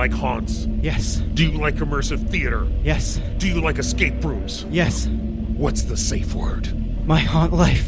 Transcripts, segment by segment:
like haunts? Yes. Do you like immersive theater? Yes. Do you like escape rooms? Yes. What's the safe word? My haunt life.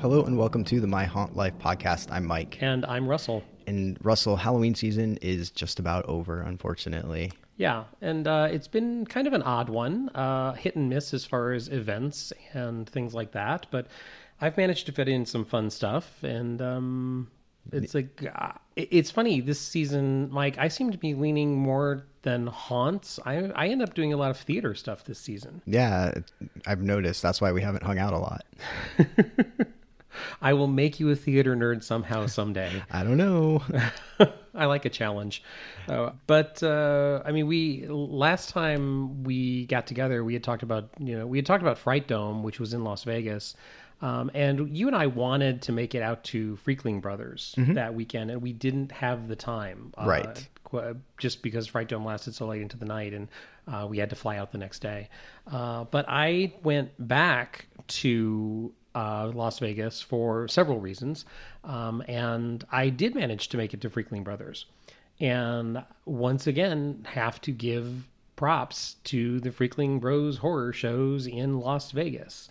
Hello and welcome to the My Haunt Life podcast. I'm Mike. And I'm Russell. And Russell, Halloween season is just about over, unfortunately. Yeah, and uh, it's been kind of an odd one, uh, hit and miss as far as events and things like that. But I've managed to fit in some fun stuff, and um, it's like uh, it's funny this season, Mike. I seem to be leaning more than haunts. I I end up doing a lot of theater stuff this season. Yeah, I've noticed. That's why we haven't hung out a lot. I will make you a theater nerd somehow someday. I don't know. I like a challenge. Uh, but uh, I mean, we last time we got together, we had talked about you know we had talked about Fright Dome, which was in Las Vegas, um, and you and I wanted to make it out to Freakling Brothers that weekend, and we didn't have the time, uh, Right. qu- Just because Fright Dome lasted so late into the night, and uh, we had to fly out the next day. Uh, but I went back to uh, Las Vegas for several reasons, um, and I did manage to make it to Freakling Brothers, and once again have to give props to the Freakling Bros horror shows in Las Vegas.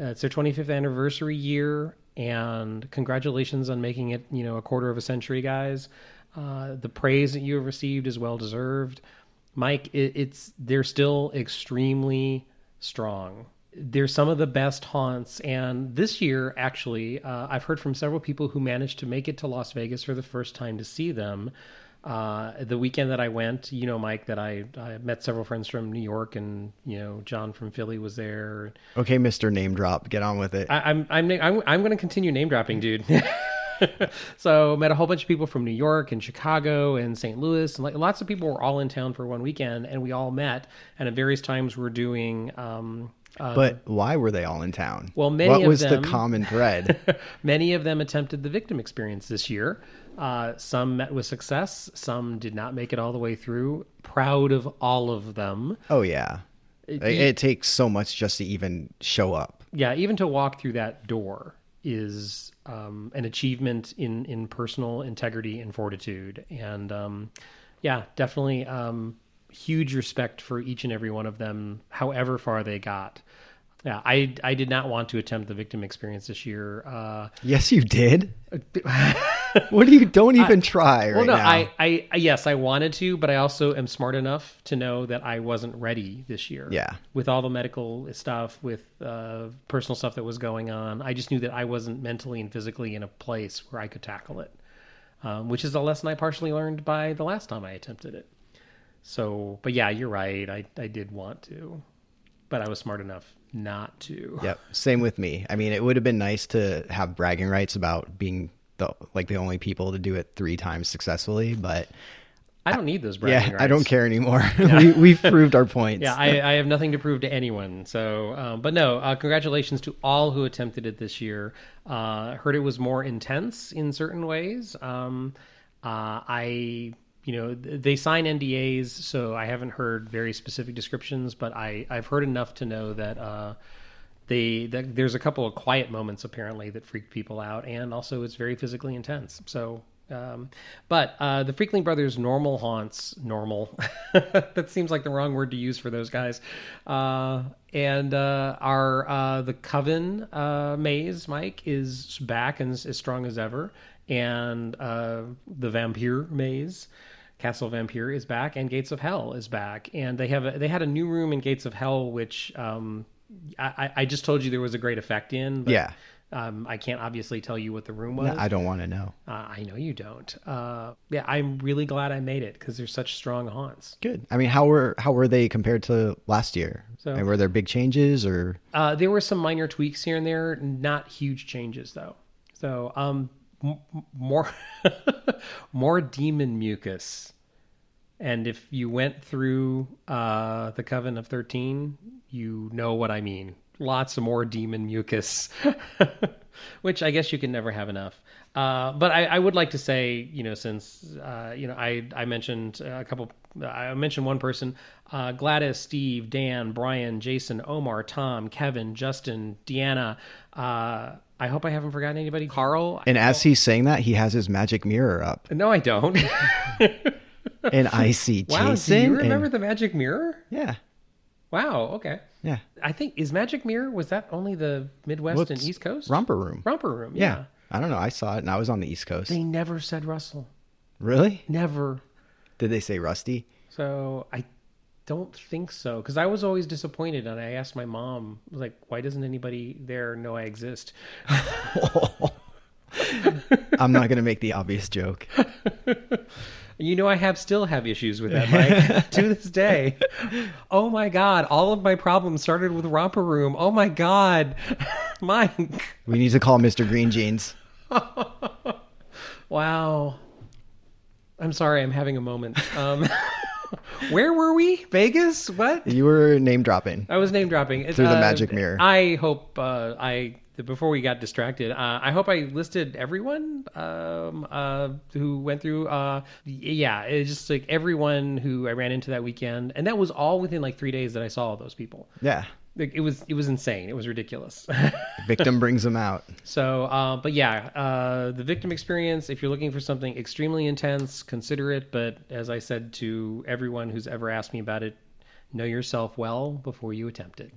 Uh, it's their 25th anniversary year, and congratulations on making it, you know, a quarter of a century, guys. Uh, the praise that you have received is well deserved. Mike, it, it's they're still extremely strong. They're some of the best haunts, and this year, actually, uh, I've heard from several people who managed to make it to Las Vegas for the first time to see them. Uh, the weekend that I went, you know, Mike, that I, I met several friends from New York, and you know, John from Philly was there. okay, Mr. Name Drop, get on with it. I, I'm I'm I'm I'm going to continue name dropping, dude. so met a whole bunch of people from New York and Chicago and St. Louis, and like, lots of people were all in town for one weekend, and we all met. And at various times, we're doing. Um, uh, but why were they all in town? Well, many what of was them- the common thread? many of them attempted the victim experience this year. Uh, some met with success. Some did not make it all the way through. Proud of all of them. oh yeah, it, it takes so much just to even show up. yeah, even to walk through that door is um, an achievement in in personal integrity and fortitude. And um, yeah, definitely um, huge respect for each and every one of them, however far they got. Yeah, I I did not want to attempt the victim experience this year. Uh, Yes, you did. what do you? Don't even try right well, no, now. I, I, I, yes, I wanted to, but I also am smart enough to know that I wasn't ready this year. Yeah. With all the medical stuff, with uh, personal stuff that was going on, I just knew that I wasn't mentally and physically in a place where I could tackle it, um, which is a lesson I partially learned by the last time I attempted it. So, but yeah, you're right. I, I did want to, but I was smart enough not to. Yep, same with me. I mean, it would have been nice to have bragging rights about being the like the only people to do it three times successfully, but I don't need those bragging yeah, I don't care anymore. we, we've proved our points. Yeah, I, I have nothing to prove to anyone. So, um, but no, uh, congratulations to all who attempted it this year. Uh, heard it was more intense in certain ways. Um, uh, I, you know, they sign NDAs, so I haven't heard very specific descriptions, but I, I've heard enough to know that. Uh, they, that there's a couple of quiet moments apparently that freaked people out, and also it's very physically intense. So, um, but uh, the Freakling Brothers normal haunts, normal. that seems like the wrong word to use for those guys. Uh, and uh, our uh, the Coven uh, maze, Mike, is back and as strong as ever. And uh, the Vampire maze. Castle Vampire is back, and Gates of Hell is back, and they have a, they had a new room in Gates of Hell, which um, I, I just told you there was a great effect in. But, Yeah. Um, I can't obviously tell you what the room was. No, I don't want to know. Uh, I know you don't. Uh, yeah, I'm really glad I made it because they're such strong haunts. Good. I mean, how were how were they compared to last year? So- and were there big changes or? Uh, there were some minor tweaks here and there, not huge changes though. So, um, m- more more demon mucus. And if you went through uh, the Coven of Thirteen, you know what I mean. lots of more demon mucus, which I guess you can never have enough. Uh, but I, I would like to say, you know, since uh, you know, I I mentioned a couple. I mentioned one person: uh, Gladys, Steve, Dan, Brian, Jason, Omar, Tom, Kevin, Justin, Deanna. I hope I haven't forgotten anybody. Carl. And as he's saying that, he has his magic mirror up, no, I don't. and I see wow, Jason. do you remember and- the magic mirror? yeah, Wow. Okay. yeah. I think is Magic Mirror was that only the Midwest Well, and East Coast? Romper Room. Romper Room. yeah. Yeah. I don't know. I saw it, and I was on the East Coast. They never said Russell. Really? Never. Did they say Rusty? So I don't think so because I was always disappointed, and I asked my mom, like, why doesn't anybody there know I exist? I'm not going to make the obvious joke. You know, I have still have issues with that, Mike, to this day. Oh my God! All of my problems started with Romper Room. Oh my God, Mike! We need to call Mr. Green Jeans. Wow. I'm sorry, I'm having a moment. Um, where were we? Vegas? What? You were name dropping. I was name dropping Through the uh, magic mirror. I hope uh, I before we got distracted. Uh, I hope I listed everyone um, uh, who went through. Uh, yeah, it's just like everyone who I ran into that weekend, and that was all within like three days that I saw all those people. Yeah. Like, it was it was insane. It was ridiculous. Victim brings them out. So, uh, but yeah, uh, the victim experience, if you're looking for something extremely intense, consider it. But as I said to everyone who's ever asked me about it, know yourself well before you attempt it.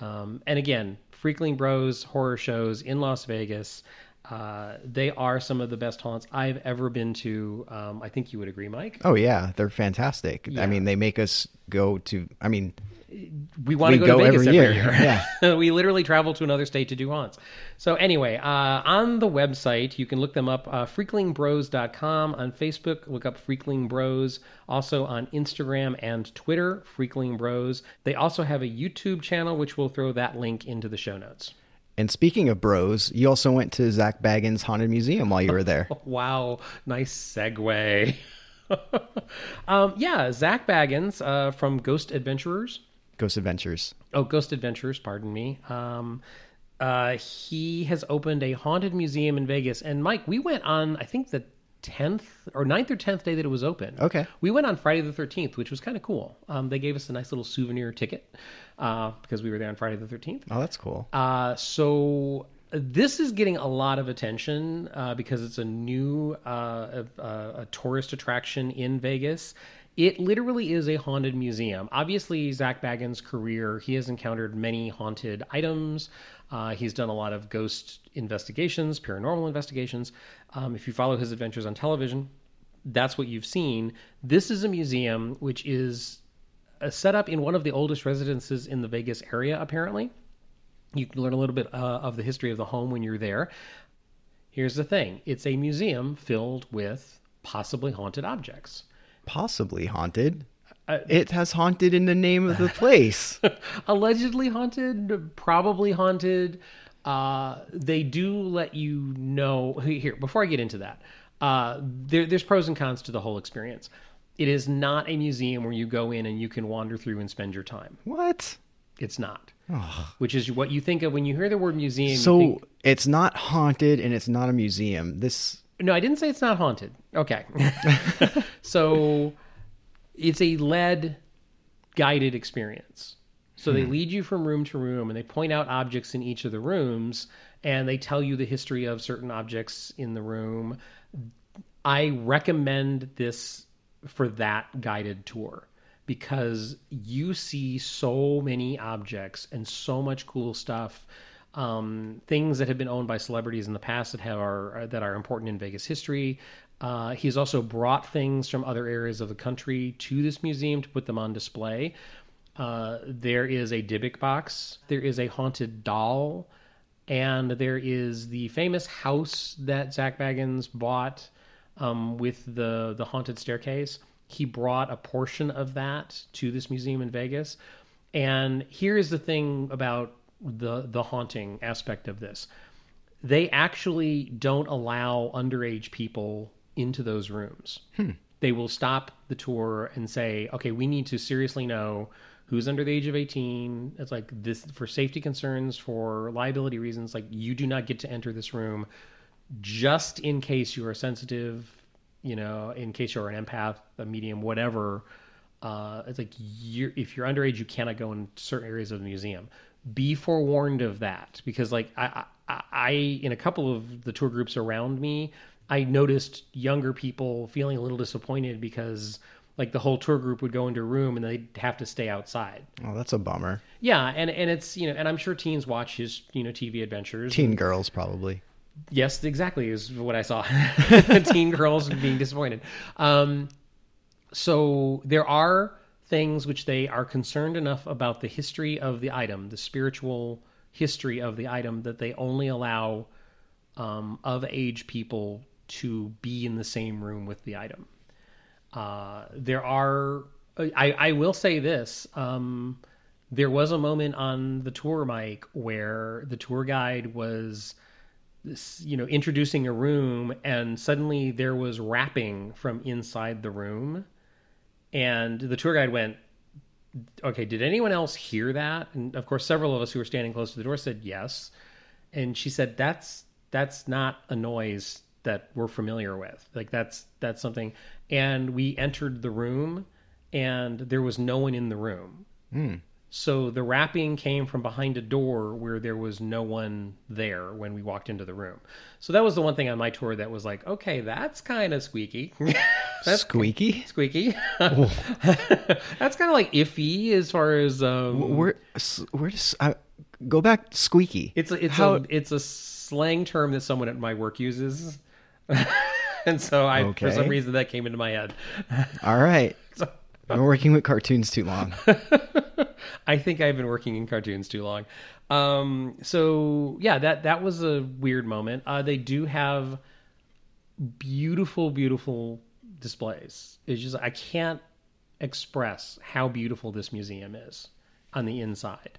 Um, and again, Freakling Bros horror shows in Las Vegas. Uh, they are some of the best haunts I've ever been to. Um, I think you would agree, Mike. Oh yeah, they're fantastic. Yeah. I mean, they make us go to. I mean, we want to go, go to Vegas every every year. year. Yeah. we literally travel to another state to do haunts. So anyway, uh, on the website, you can look them up, uh, freaklingbros.com. On Facebook, look up Freakling Bros. Also on Instagram and Twitter, Freakling Bros. They also have a YouTube channel, which we'll throw that link into the show notes. and speaking of bros, you also went to Zak Bagans Haunted Museum while you were there. Wow, nice segue. um, yeah, Zak Bagans uh, from Ghost Adventurers. Ghost Adventures. Oh, Ghost Adventures, pardon me. Um, uh, he has opened a haunted museum in Vegas. And Mike, we went on, I think, the 10th or 9th or 10th day that it was open. Okay. We went on Friday the 13th, which was kind of cool. Um, they gave us a nice little souvenir ticket uh, because we were there on Friday the 13th. Oh, that's cool. Uh, so this is getting a lot of attention uh, because it's a new uh, a, a tourist attraction in Vegas. It literally is a haunted museum. Obviously, Zak Bagans' career, he has encountered many haunted items. Uh, he's done a lot of ghost investigations, paranormal investigations. Um, if you follow his adventures on television, that's what you've seen. This is a museum which is uh, set up in one of the oldest residences in the Vegas area, apparently. You can learn a little bit uh, of the history of the home when you're there. Here's the thing it's a museum filled with possibly haunted objects. Possibly haunted. Uh, it has haunted in the name of the place. Allegedly haunted, probably haunted. Uh, they do let you know. Here, before I get into that, uh, there, there's pros and cons to the whole experience. It is not a museum where you go in and you can wander through and spend your time. what? It's not. Which is what you think of when you hear the word museum. So think, it's not haunted and it's not a museum. This No, I didn't say it's not haunted. Okay. so it's a led guided experience. So they hmm. lead you from room to room and they point out objects in each of the rooms and they tell you the history of certain objects in the room. I recommend this for that guided tour because you see so many objects and so much cool stuff. Um, things that have been owned by celebrities in the past that have are that are important in Vegas history. Uh, he's also brought things from other areas of the country to this museum to put them on display. Uh, there is a Dybbuk box. There is a haunted doll, and there is the famous house that Zak Bagans bought um, with the the haunted staircase. He brought a portion of that to this museum in Vegas. And here is the thing about the the haunting aspect of this. They actually don't allow underage people into those rooms. They will stop the tour and say, "Okay, we need to seriously know who's under the age of 18. It's like this for safety concerns, for liability reasons. Like you do not get to enter this room, just in case you are sensitive. You know, in case you're an empath, a medium, whatever. Uh, it's like you're, if you're underage, you cannot go in certain areas of the museum. Be forewarned of that because, like, I, I, I in a couple of the tour groups around me, I noticed younger people feeling a little disappointed because like the whole tour group would go into a room and they'd have to stay outside. Oh, that's a bummer. Yeah, and and it's you know, and I'm sure teens watch his you know TV adventures. Teen girls probably. Yes, exactly is what I saw. Teen girls being disappointed. Um, so there are things which they are concerned enough about the history of the item, the spiritual history of the item, that they only allow um, of age people to be in the same room with the item. Uh, there are, I, I will say this. Um, there was a moment on the tour, Mike, where the tour guide was, you know, introducing a room, and suddenly there was rapping from inside the room, and the tour guide went, "Okay, did anyone else hear that?" And of course, several of us who were standing close to the door said yes, and she said, "That's that's not a noise that we're familiar with. Like that's that's something." And we entered the room, and there was no one in the room. Hmm. So the rapping came from behind a door where there was no one there when we walked into the room. So that was the one thing on my tour that was like, okay, that's kind of squeaky. that's Squeaky. squeaky. that's kind of like iffy as far as um, Where where does uh, go back? Squeaky. it's a, it's How- a it's a slang term that someone at my work uses. and so I for some reason that came into my head. All right. I've been working with cartoons too long. I think I've been working in cartoons too long. Um, so yeah, that that was a weird moment. Uh, they do have beautiful, beautiful displays. It's just I can't express how beautiful this museum is on the inside.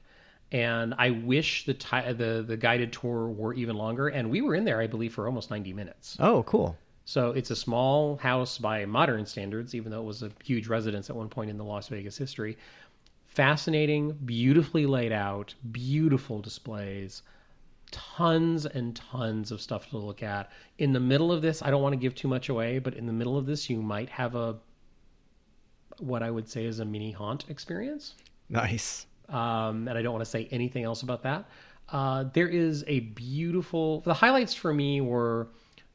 And I wish the ti- the the guided tour were even longer. And we were in there, I believe, for almost ninety minutes. Oh, cool. So it's a small house by modern standards, even though it was a huge residence at one point in the Las Vegas history. Fascinating, beautifully laid out, beautiful displays, tons and tons of stuff to look at. In the middle of this, I don't want to give too much away, but in the middle of this, you might have a what I would say is a mini haunt experience Nice. um, and I don't want to say anything else about that. Uh, there is a beautiful. The highlights for me were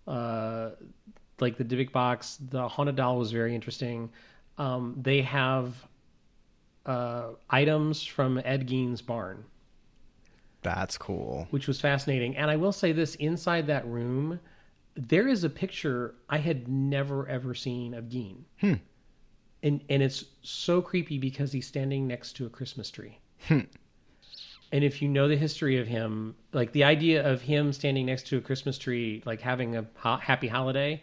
uh, like the Dybbuk box. The haunted doll was very interesting. Um, they have uh, items from Ed Gein's barn, That's cool. which was fascinating. And I will say this: inside that room, there is a picture I had never ever seen of Gein. And and it's so creepy because he's standing next to a Christmas tree. And if you know the history of him, like the idea of him standing next to a Christmas tree, like having a happy holiday,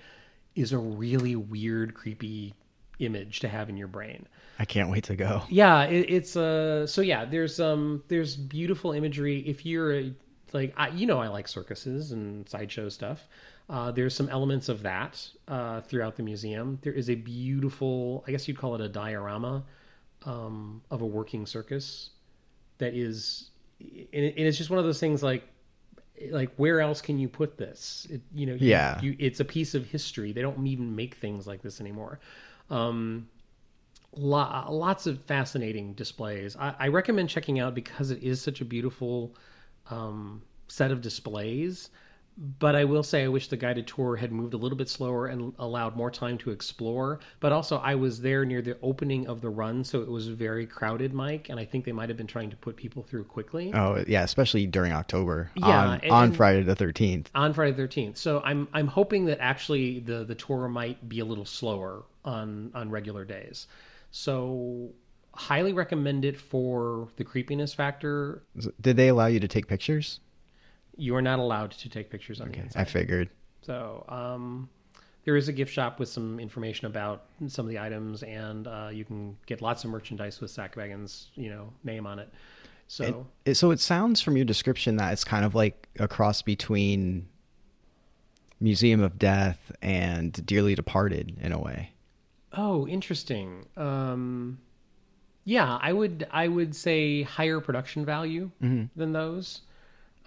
is a really weird, creepy image to have in your brain. I can't wait to go. Yeah, it, it's uh so yeah, there's um there's beautiful imagery. If you're a, like I, you know I like circuses and sideshow stuff. Uh, there's some elements of that uh, throughout the museum. There is a beautiful, I guess you'd call it a diorama um, of a working circus that is, and it- and it's just one of those things like like where else can you put this? It, you know you- Yeah. you, it's a piece of history. They don't even make things like this anymore. Um lo- lots of fascinating displays. I, I recommend checking out because it is such a beautiful um set of displays but I will say I wish the guided tour had moved a little bit slower and allowed more time to explore. But also, I was there near the opening of the run, so it was very crowded, Mike, and I think they might have been trying to put people through quickly. Oh yeah, especially during October. Yeah, on, and- on Friday the thirteenth. on Friday the Thirteenth. So I'm I'm hoping that actually the the tour might be a little slower on on regular days. So highly recommend it for the creepiness factor. Did they allow you to take pictures? You are not allowed to take pictures on the inside. I figured. So um, there is a gift shop with some information about some of the items, and uh, you can get lots of merchandise with Sack Wagon's you know name on it. So It, so it sounds from your description that it's kind of like a cross between Museum of Death and Dearly Departed in a way. Oh, interesting. Um, Yeah, I would I would say higher production value than those,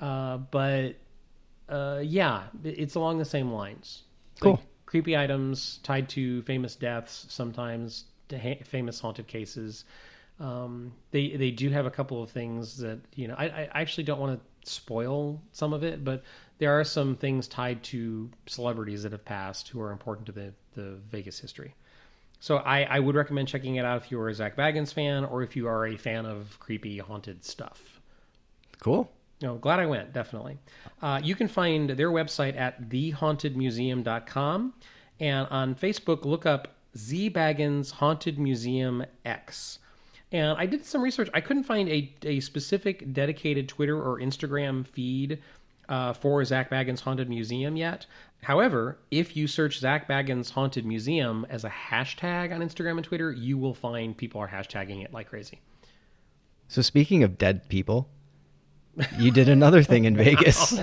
uh, but uh, yeah, it's along the same lines. Cool. Like creepy items tied to famous deaths, sometimes to ha- famous haunted cases. Um, they they do have a couple of things that you know. I, I actually don't want to spoil some of it, but there are some things tied to celebrities that have passed who are important to the the Vegas history. So I, I would recommend checking it out if you are a Zak Bagans fan or if you are a fan of creepy haunted stuff. Cool. No, glad I went, definitely. Uh, you can find their website at thehauntedmuseum.com. And on Facebook, look up Z Bagans Haunted Museum X. And I did some research. I couldn't find a, a specific dedicated Twitter or Instagram feed uh, for Zak Bagans Haunted Museum yet. However, if you search Zak Bagans Haunted Museum as a hashtag on Instagram and Twitter, you will find people are hashtagging it like crazy. So speaking of dead people, you did another thing in Vegas.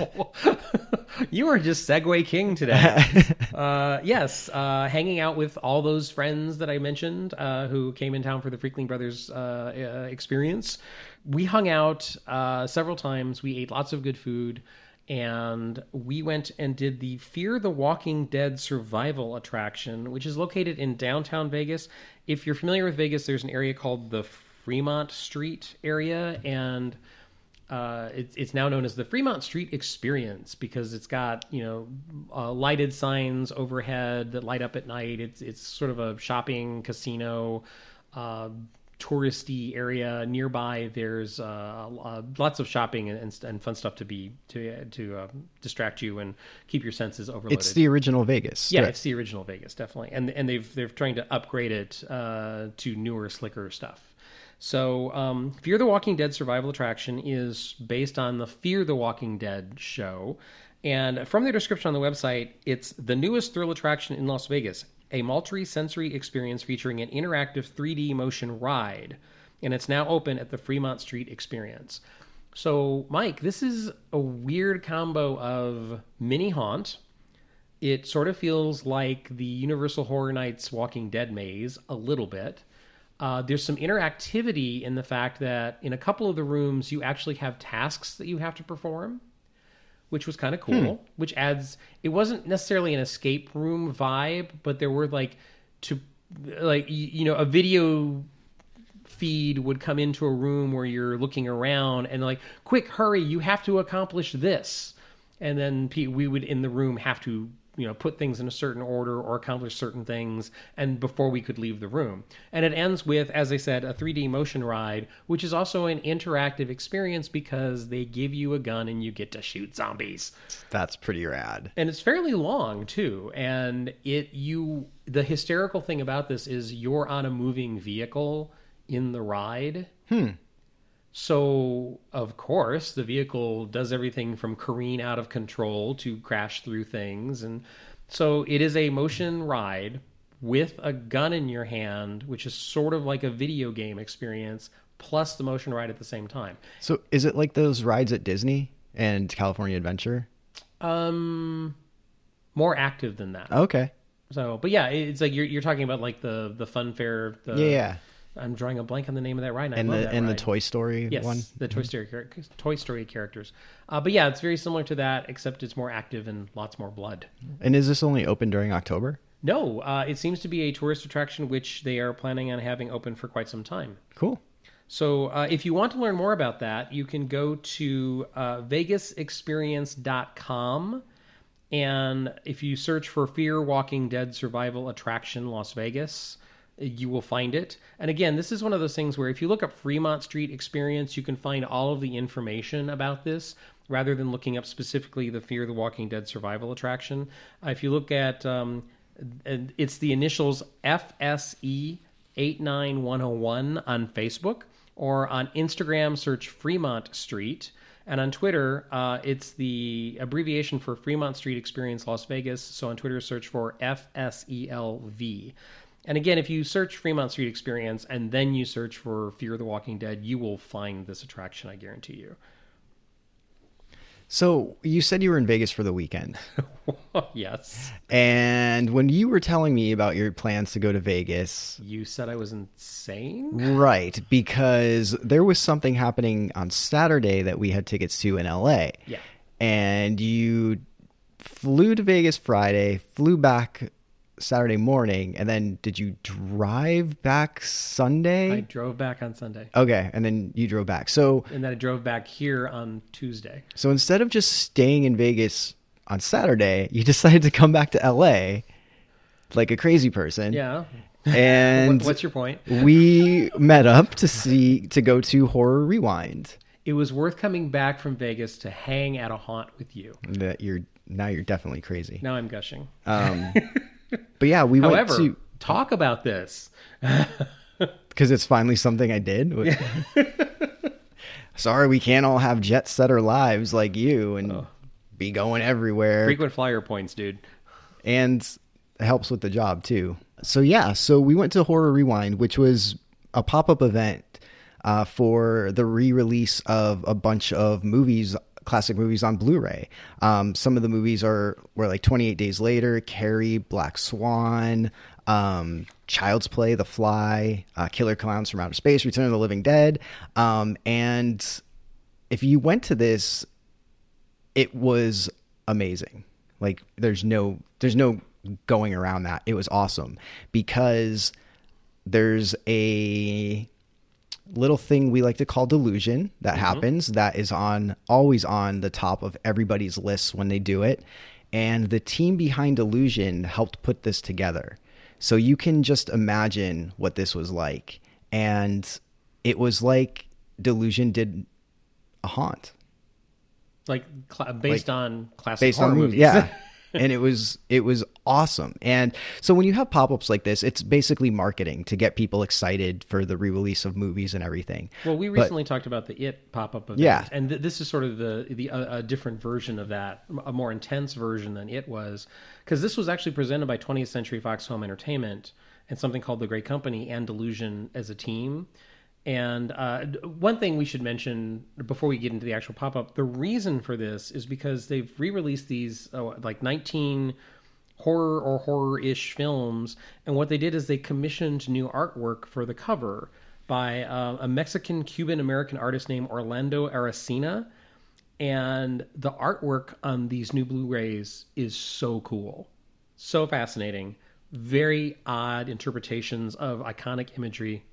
you are just Segue King today. uh, yes, uh, hanging out with all those friends that I mentioned uh, who came in town for the Freakling Brothers uh, uh, experience. We hung out uh, several times. We ate lots of good food. And we went and did the Fear the Walking Dead survival attraction, which is located in downtown Vegas. If you're familiar with Vegas, there's an area called the Fremont Street area. And uh, it's it's now known as the Fremont Street Experience because it's got you know uh, lighted signs overhead that light up at night. It's it's sort of a shopping casino. Uh, touristy area nearby there's uh, uh, lots of shopping and, and, and fun stuff to be to to uh, distract you and keep your senses overloaded It's the original Vegas. yeah, Right. it's the original Vegas, definitely, and and they've they're trying to upgrade it uh, to newer, slicker stuff. So, um, Fear the Walking Dead survival attraction is based on the Fear the Walking Dead show, and from the description on the website, it's the newest thrill attraction in Las Vegas, a multi-sensory experience featuring an interactive 3D motion ride, and it's now open at the Fremont Street Experience. So, Mike, this is a weird combo of mini haunt it sort of feels like the Universal Horror Nights Walking Dead maze a little bit. Uh, there's some interactivity in the fact that in a couple of the rooms you actually have tasks that you have to perform, which was kind of cool. Which adds it wasn't necessarily an escape room vibe, but there were like to like you know a video feed would come into a room where you're looking around and like quick hurry you have to accomplish this and then we would in the room have to you know put things in a certain order or accomplish certain things and before we could leave the room. And it ends with as i said a 3d motion ride which is also an interactive experience because they give you a gun and you get to shoot zombies. That's pretty rad. and it's fairly long too. And it you the hysterical thing about this is you're on a moving vehicle in the ride hmm. So of course the vehicle does everything from careen out of control to crash through things and so it is a motion ride with a gun in your hand which is sort of like a video game experience plus the motion ride at the same time So is it like those rides at Disney and California Adventure? um more active than that Okay. So, but yeah, it's like you're you're talking about like the the fun fair. The, Yeah, yeah. I'm drawing a blank on the name of that ride. And, And I love the and the. Toy Story yes, one. the Toy Story char- Toy Story characters. Uh, but yeah, it's very similar to that, except it's more active and lots more blood. And is this only open during October? No, uh, it seems to be a tourist attraction which they are planning on having open for quite some time. Cool. So, uh, if you want to learn more about that, you can go to uh, vegasexperience.com. And if you search for Fear Walking Dead Survival Attraction Las Vegas, you will find it. And again, this is one of those things where if you look up Fremont Street Experience, you can find all of the information about this rather than looking up specifically the Fear the Walking Dead Survival Attraction. Uh, if you look at um, it's the initials FSE 89101 on Facebook, or on Instagram, search Fremont Street. And on Twitter, uh, it's the abbreviation for Fremont Street Experience Las Vegas. So on Twitter, search for FSELV. And again, if you search Fremont Street Experience and then you search for Fear the Walking Dead, you will find this attraction, I guarantee you. So you said you were in Vegas for the weekend. yes. And when you were telling me about your plans to go to Vegas, You said I was insane? right, because there was something happening on Saturday that we had tickets to in LA. Yeah. And you flew to Vegas Friday, flew back Saturday morning, and then did you drive back Sunday? I drove back on Sunday. Okay, and then you drove back. So And then I drove back here on Tuesday. so instead of just staying in Vegas on Saturday, you decided to come back to LA like a crazy person. Yeah. And What's your point? we met up to see to go to Horror Rewind. It was worth coming back from Vegas to hang at a haunt with you. That you're now you're definitely crazy. Now I'm gushing. Um, but yeah, we However, went to talk about this. because it's finally something I did. Sorry, we can't all have jet setter lives like you and be going everywhere. Frequent flyer points, dude. and it helps with the job too. So yeah, so we went to Horror Rewind, which was a pop-up event uh, for the re-release of a bunch of movies, classic movies on Blu-ray. Um, some of the movies are were like 28 Days Later, Carrie, Black Swan, um, Child's Play, The Fly, uh, Killer Clowns from Outer Space, Return of the Living Dead, um, and if you went to this it was amazing. Like there's no there's no going around that. It was awesome because there's a little thing we like to call delusion that mm-hmm. happens that is on always on the top of everybody's lists when they do it. And the team behind delusion helped put this together. So you can just imagine what this was like. And it was like delusion did a haunt. Like cl- based on classic based horror on movies. Yeah. and it was it was awesome. And so when you have pop-ups like this, it's basically marketing to get people excited for the re-release of movies and everything. Well, we But- recently talked about the It pop-up event, Yeah. and th- this is sort of the the uh, a different version of that, a more intense version than It was, because this was actually presented by 20th Century Fox Home Entertainment and something called the Great Company and Delusion as a team. And uh, one thing we should mention before we get into the actual pop-up, the reason for this is because they've re-released these oh, like 19 horror or horror-ish films and what they did is they commissioned new artwork for the cover by uh, a mexican cuban american artist named orlando arocena and the artwork on these new blu-rays is so cool. So fascinating. Very odd interpretations of iconic imagery.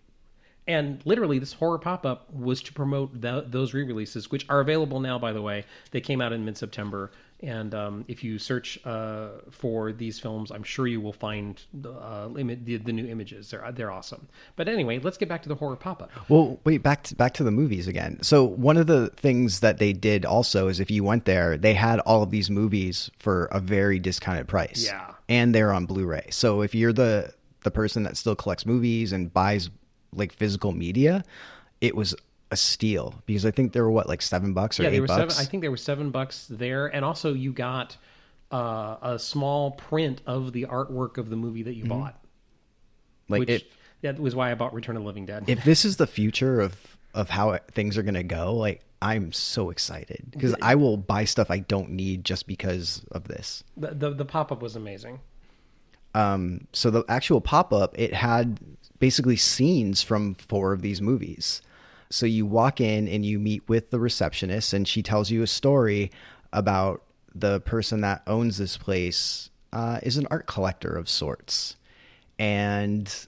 And literally this horror pop-up was to promote tho- those re-releases which are available now by the way. They came out in mid-september and um, if you search uh, for these films i'm sure you will find uh, imi- the, the new images they're, they're awesome but anyway let's get back to the horror pop-up Well, wait, back to, back to the movies again. So one of the things that they did also is if you went there, they had all of these movies for a very discounted price. Yeah. And they're on Blu-ray. So if you're the the person that still collects movies and buys like physical media, it was a steal because I think they were what like 7 bucks or yeah 8 they were bucks. seven i think there were seven bucks there and also you got uh, a small print of the artwork of the movie that you bought like which it that was why i bought return of the living dead if this is the future of of how things are going to go, like I'm so excited because I will buy stuff I don't need just because of this. the, the, the pop-up was amazing Um, so the actual pop up, it had basically scenes from four of these movies. So you walk in and you meet with the receptionist, and she tells you a story about the person that owns this place uh, is an art collector of sorts, and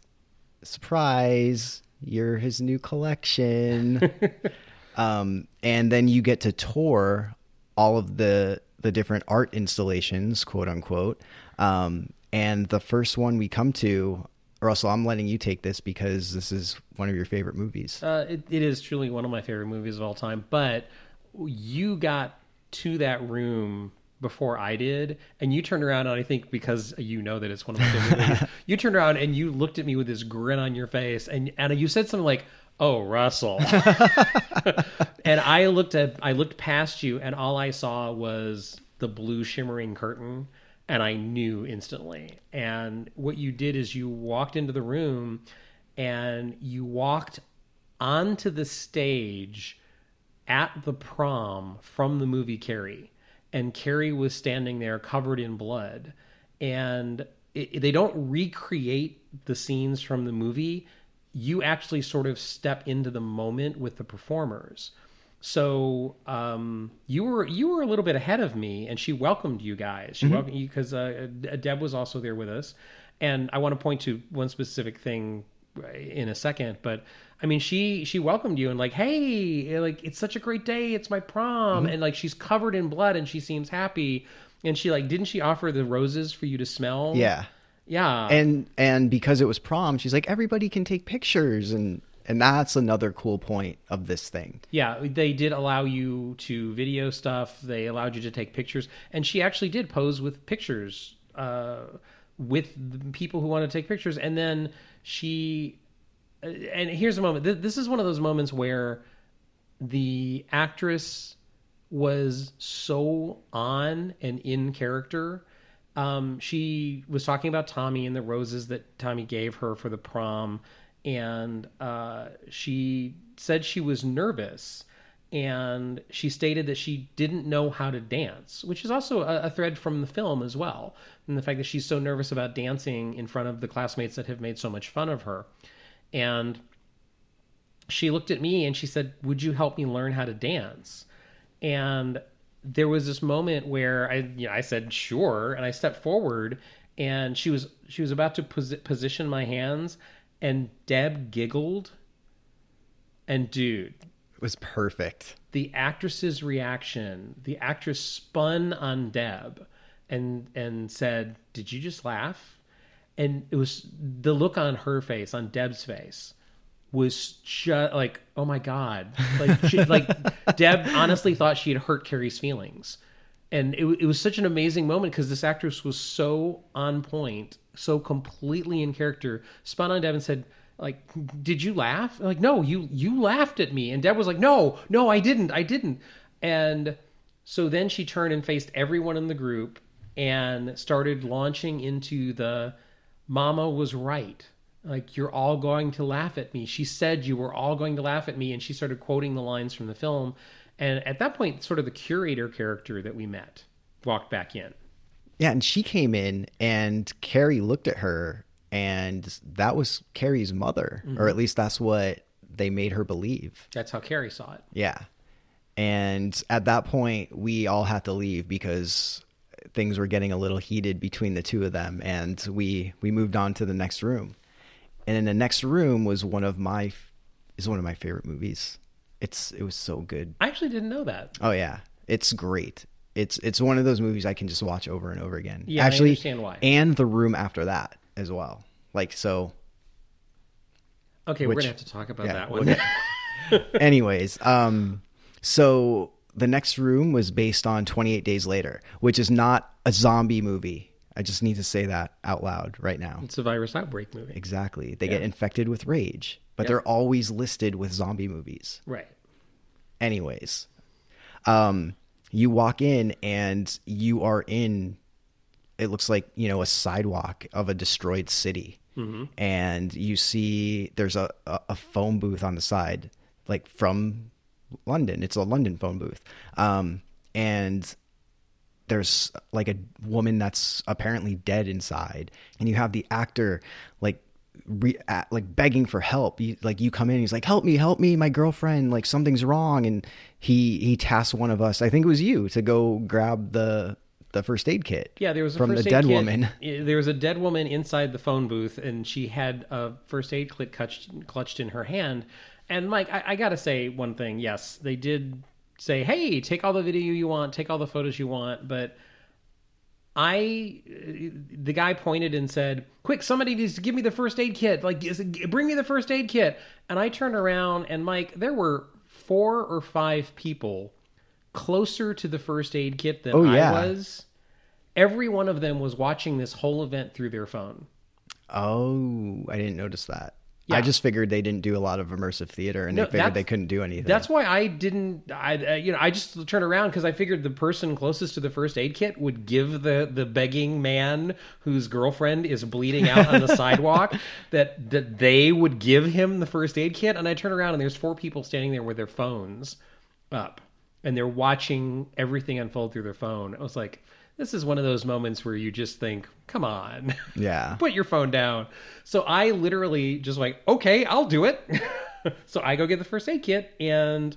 surprise, you're his new collection. um, and then you get to tour all of the the different art installations, quote unquote. Um, and the first one we come to, Russell, I'm letting you take this because this is one of your favorite movies. Uh, it, it is truly one of my favorite movies of all time. But you got to that room before I did, and you turned around, and I think because you know that it's one of my favorite movies, you turned around and you looked at me with this grin on your face, and and you said something like, "Oh, Russell," and I looked at I looked past you, and all I saw was the blue shimmering curtain. And I knew instantly. And what you did is you walked into the room and you walked onto the stage at the prom from the movie Carrie, and Carrie was standing there covered in blood, and it, they don't recreate the scenes from the movie. You actually sort of step into the moment with the performers. So um, you were you were a little bit ahead of me, and she welcomed you guys. She welcomed you because uh, Deb was also there with us, and I want to point to one specific thing in a second. But I mean, she she welcomed you and like, hey, like it's such a great day. It's my prom, and like she's covered in blood and she seems happy. And she like didn't she offer the roses for you to smell? Yeah. yeah. And and because it was prom, she's like everybody can take pictures and and that's another cool point of this thing. Yeah, they did allow you to video stuff. They allowed you to take pictures, and she actually did pose with pictures uh, with people who want to take pictures. And then she, uh, and here's a moment. This is one of those moments where the actress was so on and in character. Um, she was talking about Tommy and the roses that Tommy gave her for the prom, and uh, she said she was nervous. And she stated that she didn't know how to dance, which is also a, a thread from the film as well. And the fact that she's so nervous about dancing in front of the classmates that have made so much fun of her. And she looked at me and she said, Would you help me learn how to dance? And there was this moment where I, you know, I said, Sure. And I stepped forward and she was, she was about to pos- position my hands and Deb giggled. And dude, It was perfect. the actress's reaction, the actress spun on Deb and and said, "Did you just laugh?" And it was the look on her face, on Deb's face, was just like, "Oh my god!" Like, she, like Deb honestly thought she had hurt Carrie's feelings, and it, it was such an amazing moment because this actress was so on point, so completely in character. Spun on Deb and said, like did you laugh? Like no you you laughed at me. And deb was like no no i didn't i didn't. And so then she turned and faced everyone in the group and started launching into the mama was right. Like you're all going to laugh at me. She said you were all going to laugh at me. And she started quoting the lines from the film. And at that point sort of the curator character that we met walked back in Yeah, and she came in and Carrie looked at her and that was Carrie's mother, or mm-hmm. at least that's what they made her believe. that's how carrie saw it Yeah. And at that point, we all had to leave because things were getting a little heated between the two of them, and we we moved on to the next room. And in the next room was one of my is one of my favorite movies. It's it was so good. i actually didn't know that Oh yeah, it's great. It's it's one of those movies I can just watch over and over again. Yeah, I actually, understand why. And the room after that as well. Like so. okay we're gonna have to talk about yeah, that we'll one Anyways, um, so the next room was based on 28 Days Later, which is not a zombie movie. I just need to say that out loud right now. It's a virus outbreak movie. Exactly. They get infected with rage, but they're always listed with zombie movies. Right. Anyways, um, you walk in and you are in, it looks like, you know, a sidewalk of a destroyed city. And you see there's a, a, a phone booth on the side, like from London. It's a London phone booth. Um, and there's like a woman that's apparently dead inside and you have the actor like re- at, like begging for help you, like you come in he's like help me help me my girlfriend like something's wrong and he he tasks one of us i think it was you to go grab the the first aid kit Yeah, there was a from the aid dead kit. woman There was a dead woman inside the phone booth, and she had a first aid kit clutched, clutched in her hand. And Mike, I, I got to say one thing. Yes, they did say, "Hey, take all the video you want, take all the photos you want," but. I, the guy pointed and said, "Quick, somebody needs to give me the first aid kit. Like, bring me the first aid kit." And I turned around, and Mike, there were four or five people closer to the first aid kit than Oh, yeah. I was. Every one of them was watching this whole event through their phone. oh i didn't notice that Yeah. i just figured they didn't do a lot of immersive theater and No, they figured they couldn't do anything That's why I didn't. I uh, you know I just turned around because I figured the person closest to the first aid kit would give the the begging man whose girlfriend is bleeding out on the sidewalk that that they would give him the first aid kit. And I turn around and there's four people standing there with their phones up and they're watching everything unfold through their phone. I was like, this is one of those moments where you just think, come on, Yeah. put your phone down. So I literally just like, okay, I'll do it. so I go get the first aid kit and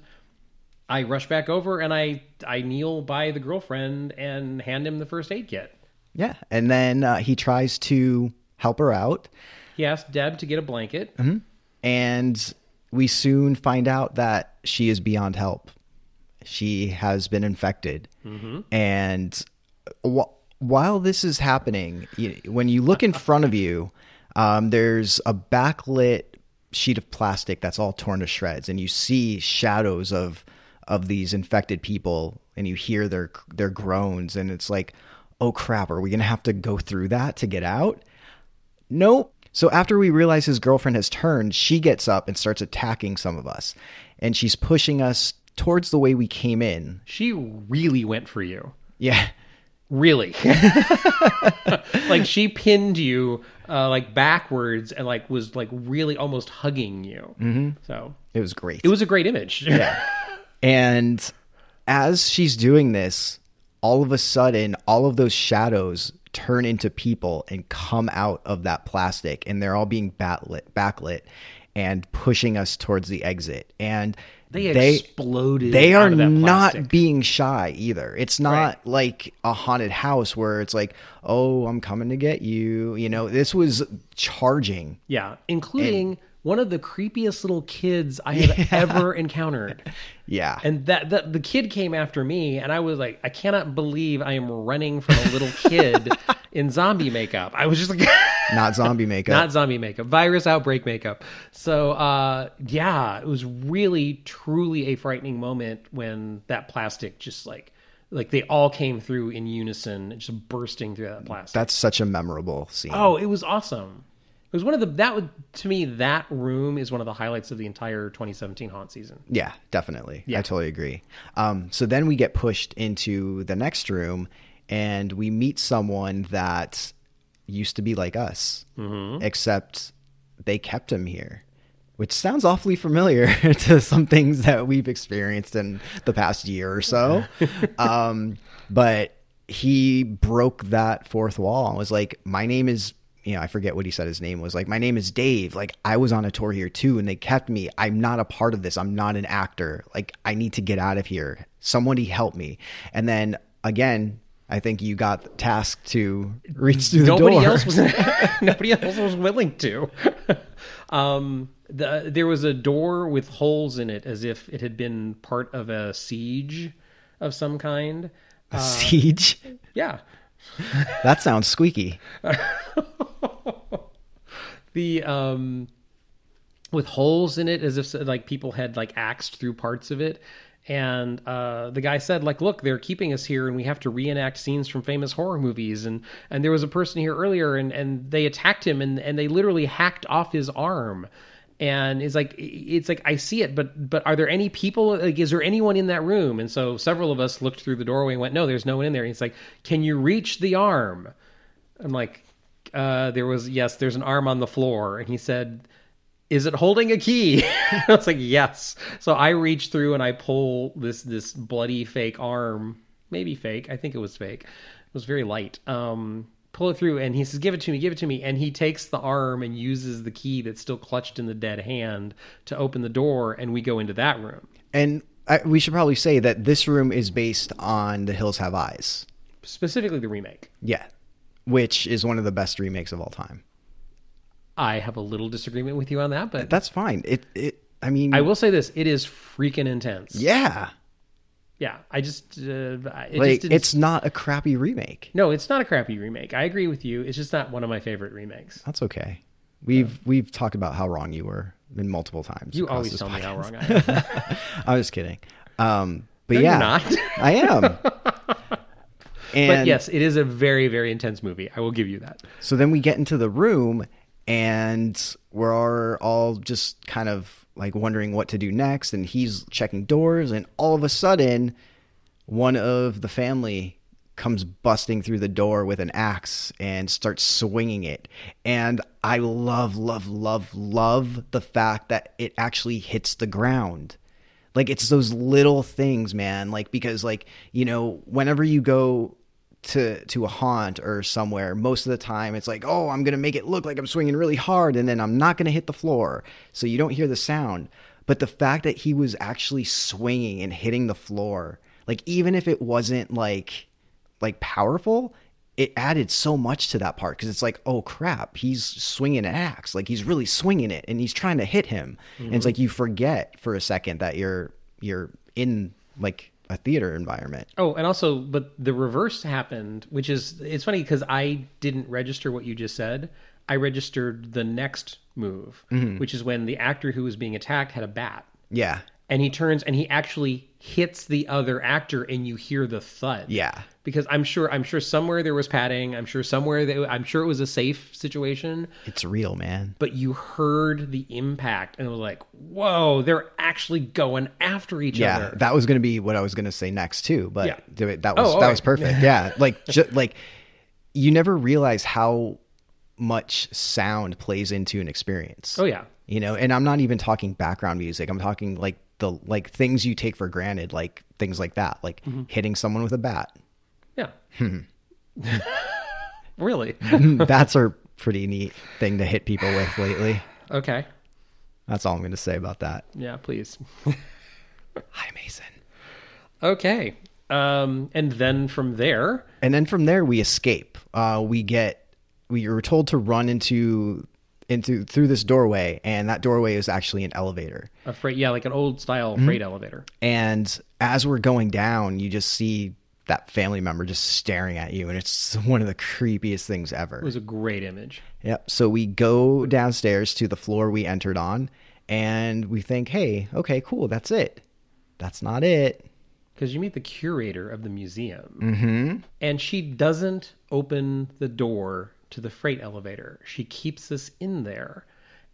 I rush back over and I I kneel by the girlfriend and hand him the first aid kit. Yeah. And then uh, he tries to help her out. He asked Deb to get a blanket. And we soon find out that she is beyond help. She has been infected. And wh- while this is happening, you, when you look in front of you, um, there's a backlit sheet of plastic that's all torn to shreds, and you see shadows of of these infected people, and you hear their their groans, and it's like, oh crap, are we gonna have to go through that to get out? Nope. So after we realize his girlfriend has turned, she gets up and starts attacking some of us. And she's pushing us towards the way we came in. She really went for you. Yeah. Really. like she pinned you uh, like backwards and like was like really almost hugging you. Mm-hmm. So It was great. it was a great image. yeah and as she's doing this, all of a sudden, all of those shadows turn into people and come out of that plastic, and they're all being backlit, backlit and pushing us towards the exit. And They exploded They are not being shy either. It's not Right. like a haunted house where it's like, "Oh, I'm coming to get you." You know, this was charging. yeah, including one of the creepiest little kids I have ever encountered. Yeah. And that, that the kid came after me, and I was like, I cannot believe I am running from a little kid in zombie makeup. I was just like, not zombie makeup. not zombie makeup, virus outbreak makeup. So, uh, yeah, it was really, truly a frightening moment when that plastic just like, like they all came through in unison, just bursting through that plastic. That's such a memorable scene. Oh, it was awesome. It was one of the that would to me that room is one of the highlights of the entire 2017 haunt season. Yeah, definitely. Yeah. I totally agree. Um, so then we get pushed into the next room and we meet someone that used to be like us, Mm-hmm. except they kept him here, which sounds awfully familiar to some things that we've experienced in the past year or so. um, but he broke that fourth wall and was like, My name is you know, I forget what he said his name was like, my name is Dave. Like, I was on a tour here too, and they kept me. I'm not a part of this. I'm not an actor. Like, I need to get out of here. Somebody help me. And then again, I think you got tasked to reach through the nobody door. else was nobody else was willing to. um, the, there was a door with holes in it, as if it had been part of a siege of some kind. A siege. Yeah, That sounds squeaky. the um, with holes in it, as if like people had like axed through parts of it. And uh, the guy said, like, look, they're keeping us here, and we have to reenact scenes from famous horror movies. And and there was a person here earlier, and and they attacked him, and and they literally hacked off his arm. And it's like it's like I see it, but but are there any people? Like, is there anyone in that room? And so several of us looked through the doorway and went, no, there's no one in there. And he's like, can you reach the arm? I'm like, uh, there was yes, there's an arm on the floor, and he said, "Is it holding a key?" I was like, "Yes." So I reach through and I pull this this bloody fake arm, maybe fake. I think it was fake. It was very light. Um, pull it through, and he says, "Give it to me, give it to me." And he takes the arm and uses the key that's still clutched in the dead hand to open the door, and we go into that room. And I, we should probably say that this room is based on The Hills Have Eyes. Specifically, the remake. Yeah. Which is one of the best remakes of all time. I have a little disagreement with you on that, but That's fine. It, it, I mean, I will say this: it is freaking intense. yeah. Yeah, I just uh, it Like, didn't- it's not a crappy remake. no, it's not a crappy remake. I agree with you. It's just not one of my favorite remakes. That's okay. We've we've talked about how wrong you were in multiple times. You always tell me how podcast. wrong I am. I was kidding. Um, but No, you're yeah, not. I am. And but yes, it is a very very intense movie. I will give you that. So then we get into the room and we're all just kind of like wondering what to do next. And he's checking doors, and all of a sudden, one of the family comes busting through the door with an axe and starts swinging it. And I love, love, love, love the fact that it actually hits the ground. Like it's those little things, man. Like because like, you know, whenever you go to to a haunt or somewhere, most of the time it's like, "Oh, I'm going to make it look like I'm swinging really hard and then I'm not going to hit the floor." So you don't hear the sound. But the fact that he was actually swinging and hitting the floor, like even if it wasn't like like powerful, it added so much to that part because it's like, oh crap, he's swinging an axe, like he's really swinging it, and he's trying to hit him, and it's mm-hmm. like you forget for a second that you're you're in like a theater environment. Oh, and also, but the reverse happened, which is it's funny because I didn't register what you just said. I registered the next move, mm-hmm. which is when the actor who was being attacked had a bat, Yeah, and he turns and he actually hits the other actor, and you hear the thud. yeah, because I'm sure I'm sure somewhere there was padding. I'm sure somewhere they, I'm sure it was a safe situation, it's real, man. but you heard the impact, and it was like, whoa, they're actually going after each Yeah, other. that was going to be what I was going to say next too. But Yeah. that oh, was Oh, that right. was perfect. yeah, like like you never realize how much sound plays into an experience. oh yeah, you know and i'm not even talking background music i'm talking like the like things you take for granted like things like that like Mm-hmm. hitting someone with a bat yeah. Hmm. really? bats are pretty neat thing to hit people with lately Okay. that's all i'm going to say about that Yeah, please. hi mason Okay. Um, and then from there, and then from there we escape uh we get we were told to run into into through this doorway and that doorway is actually an elevator a freight, yeah, like an old style Mm-hmm. freight elevator. And as we're going down, you just see that family member just staring at you, and it's one of the creepiest things ever. It was a great image. Yep. So we go downstairs to the floor we entered on, and we think, hey, okay, cool, that's it. That's not it. because you meet the curator of the museum mm-hmm. and she doesn't open the door to the freight elevator she keeps us in there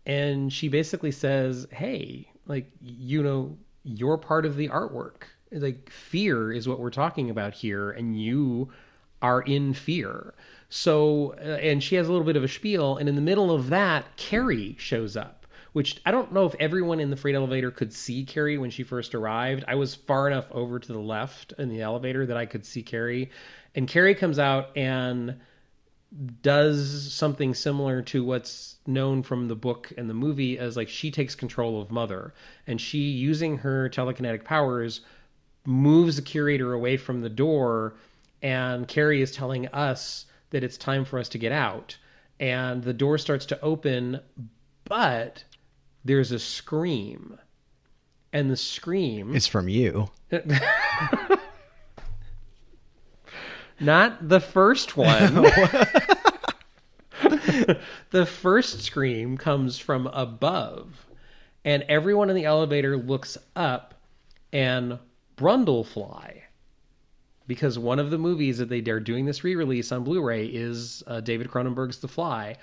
and she basically says hey like you know you're part of the artwork like fear is what we're talking about here and you are in fear so uh, and she has a little bit of a spiel and in the middle of that carrie shows up which I don't know if everyone in the freight elevator could see Carrie when she first arrived. I was far enough over to the left in the elevator that I could see Carrie. And Carrie comes out and does something similar to what's known from the book and the movie as like she takes control of Mother. And she, using her telekinetic powers, moves the curator away from the door. And Carrie is telling us that it's time for us to get out. And the door starts to open, but there's a scream. And the scream, is from you. not the first one. the first scream comes from above. And everyone in the elevator looks up and Brundlefly, because one of the movies that they are doing this re-release on Blu-ray is uh, David Cronenberg's The Fly.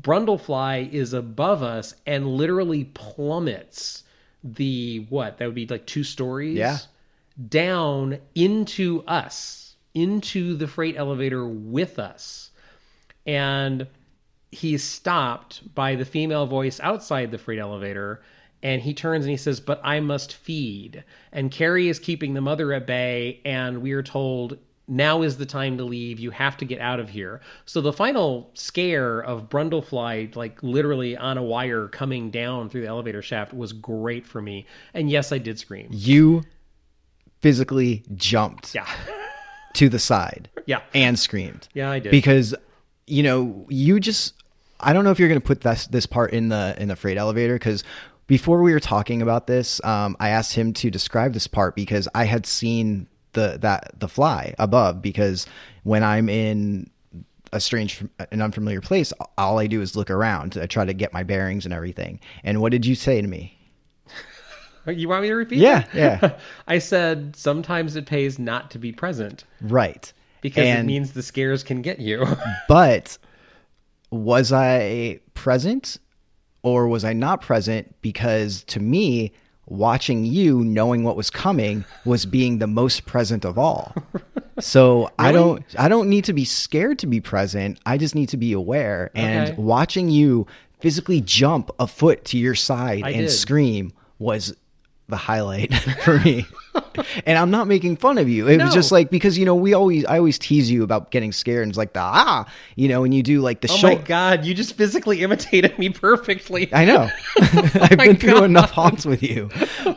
Brundlefly is above us and literally plummets the what that would be like two stories Yeah. down into us into the freight elevator with us. And he's stopped by the female voice outside the freight elevator and he turns and he says but i must feed. And carrie is keeping the mother at bay and we are told now is the time to leave. You have to get out of here. So the final scare of brundlefly like literally on a wire coming down through the elevator shaft was great for me. And yes i did scream. You physically jumped. Yeah to the side yeah. and screamed. yeah i did. Because you know you just i don't know if you're going to put this this part in the in the freight elevator because before we were talking about this um, i asked him to describe this part because i had seen the that the fly above because when i'm in a strange an unfamiliar place all i do is look around i try to get my bearings and everything. And what did you say to me you want me to repeat yeah that? yeah I said sometimes it pays not to be present right because it means the scares can get you. but was I present or was I not present? Because to me, watching you, knowing what was coming, was being the most present of all. So I don't I don't need to be scared to be present. I just need to be aware. And Okay. watching you physically jump a foot to your side I and did. scream was the highlight for me. and I'm not making fun of you. It was just like because you know we always I always tease you about getting scared and it's like the ah you know and you do like the Oh show. my god, you just physically imitated me perfectly. I know. I've my been through enough haunts with you.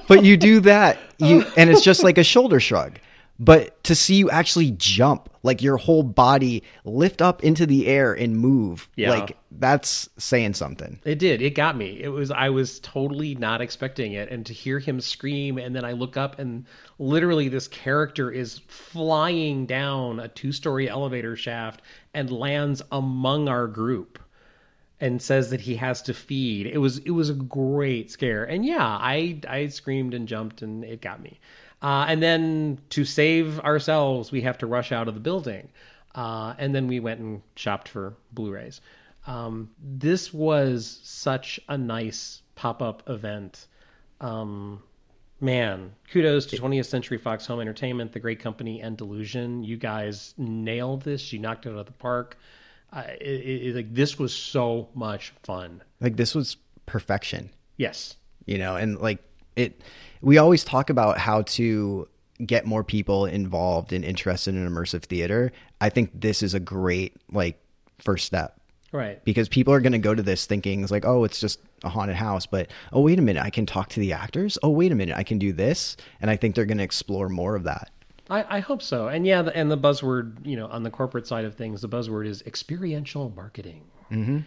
But you do that, you and it's just like a shoulder shrug. But to see you actually jump, like your whole body lift up into the air and move, Yeah. like that's saying something. It did. It got me. It was I was totally not expecting it and to hear him scream and then I look up and literally this character is flying down a two-story elevator shaft and lands among our group and says that he has to feed. It was it was a great scare. And yeah, I I screamed and jumped and it got me. Uh, and then to save ourselves, we have to rush out of the building. Uh, and then we went and shopped for Blu-rays. Um, this was such a nice pop-up event. Um, man, kudos to 20th Century Fox Home Entertainment, the great company, and Delusion. You guys nailed this. You knocked it out of the park. Uh, it, it- like this was so much fun. Like this was perfection. Yes. you know and like it we always talk about how to get more people involved and interested in immersive theater i think this is a great like first step Right. because people are going to go to this thinking it's like oh it's just a haunted house but oh wait a minute i can talk to the actors oh wait a minute i can do this and i think they're going to explore more of that I, I hope so. And yeah, the, and the buzzword, you know, on the corporate side of things, the buzzword is experiential marketing. Mm-hmm.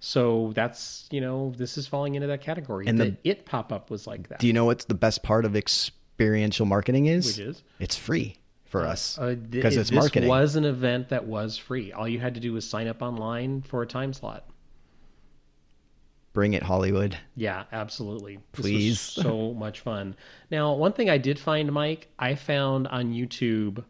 So that's, you know, this is falling into that category. And the- the it pop up was like that. do you know what's the best part of experiential marketing is Which is? it's free for us Uh, th- because it's this marketing was an event that was free. All you had to do was sign up online for a time slot. bring it hollywood Yeah, absolutely. Please. so much fun. Now, one thing I did find, Mike, I found on YouTube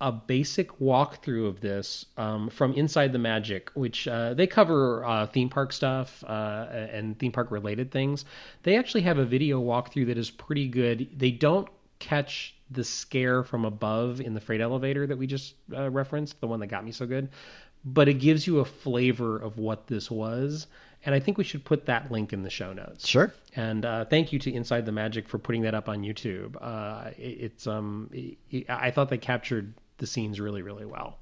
a basic walkthrough of this um, from Inside the Magic, which uh, they cover uh, theme park stuff uh, and theme park related things. They actually have a video walkthrough that is pretty good. They don't catch the scare from above in the freight elevator that we just uh, referenced, the one that got me so good, but it gives you a flavor of what this was. And I think we should put that link in the show notes. sure And uh, thank you to Inside the Magic for putting that up on YouTube. Uh, it, it's um, it, I thought they captured the scenes really, really well.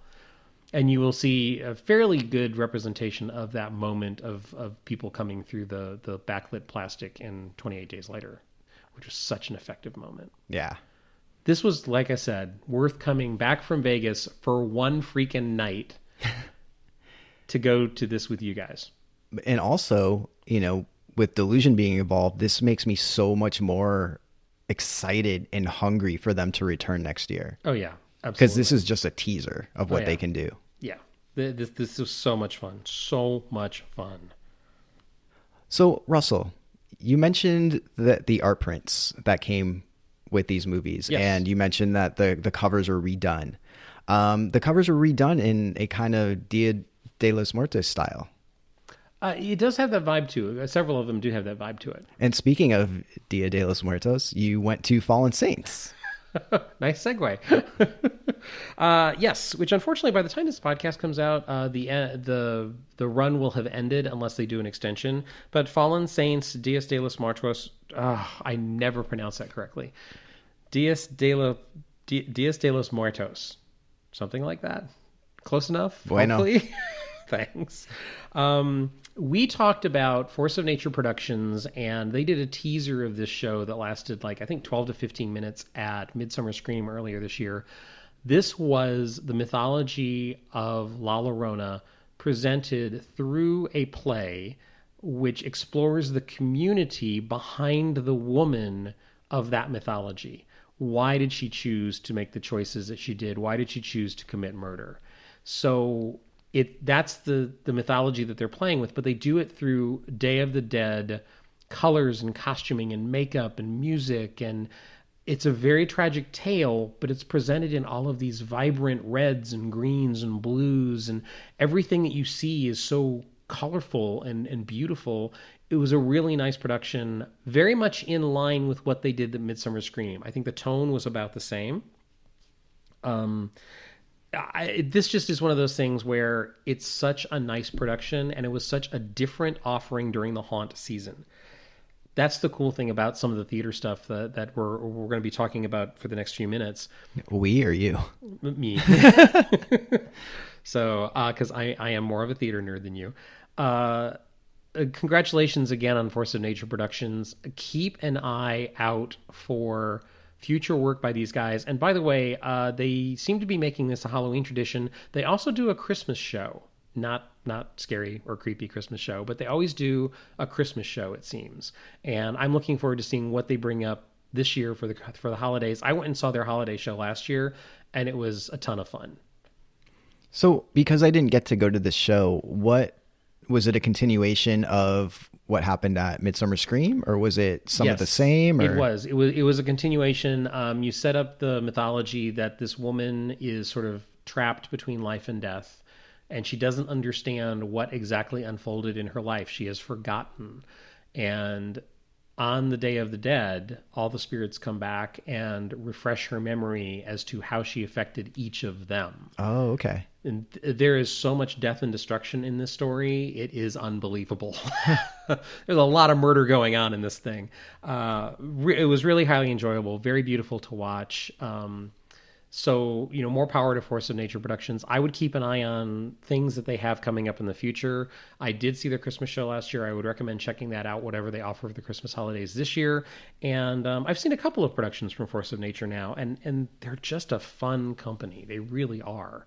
And you will see a fairly good representation of that moment of, of people coming through the, the backlit plastic in 28 Days Later, which was such an effective moment. yeah This was, like I said, worth coming back from Vegas for one freaking night to go to this with you guys. and also, you know, with delusion being involved, this makes me so much more excited and hungry for them to return next year Oh, yeah. Because this is just a teaser of what yeah. they can do. Yeah, this this was so much fun, so much fun. So, Russell, you mentioned that the art prints that came with these movies, Yes. and you mentioned that the the covers are redone. Um, the covers are redone in a kind of Dia de los Muertos style. Uh, it does have that vibe to it. Several of them do have that vibe to it. And speaking of Dia de los Muertos, you went to Fallen Saints. nice segue. uh, yes, which unfortunately, by the time this podcast comes out, uh, the uh, the the run will have ended unless they do an extension. But Fallen Saints, Dias de los Muertos. Uh, I never pronounce that correctly. Dias de los Di- Dias de los Muertos, something like that. Close enough. Bueno. Hopefully. Thanks. Um, we talked about Force of Nature Productions, and they did a teaser of this show that lasted like I think 12 to 15 minutes at Midsummer Scream earlier this year. This was the mythology of La Llorona presented through a play which explores the community behind the woman of that mythology. Why did she choose to make the choices that she did? Why did she choose to commit murder? So it that's the the mythology that they're playing with, but they do it through Day of the Dead colors and costuming and makeup and music and it's a very tragic tale, but it's presented in all of these vibrant reds and greens and blues, and everything that you see is so colorful and, and beautiful. It was a really nice production, very much in line with what they did at Midsummer Scream. I think the tone was about the same. Um, I, this just is one of those things where it's such a nice production, and it was such a different offering during the haunt season that's the cool thing about some of the theater stuff that, that we're we're going to be talking about for the next few minutes. We or you? Me. so, because I I am more of a theater nerd than you. Uh, uh, congratulations again on Force of Nature Productions. Keep an eye out for future work by these guys. And by the way, uh, they seem to be making this a Halloween tradition. They also do a Christmas show, not not scary or creepy Christmas show, but they always do a Christmas show. It seems, and I'm looking forward to seeing what they bring up this year for the for the holidays. I went and saw their holiday show last year, and it was a ton of fun. So, because I didn't get to go to this show, what was it a continuation of what happened at Midsummer Scream, or was it some of the same? Or? It was. It was. It was a continuation. Um, you set up the mythology that this woman is sort of trapped between life and death, and she doesn't understand what exactly unfolded in her life. She has forgotten, and on the Day of the Dead, all the spirits come back and refresh her memory as to how she affected each of them. Oh, okay. And th- there is so much death and destruction in this story; it is unbelievable. There's a lot of murder going on in this thing. Uh, re- it was really highly enjoyable, very beautiful to watch. Um, so, you know, more power to Force of Nature Productions. I would keep an eye on things that they have coming up in the future. I did see their Christmas show last year. I would recommend checking that out, whatever they offer for the Christmas holidays this year. And um, I've seen a couple of productions from Force of Nature now, and, and they're just a fun company. They really are.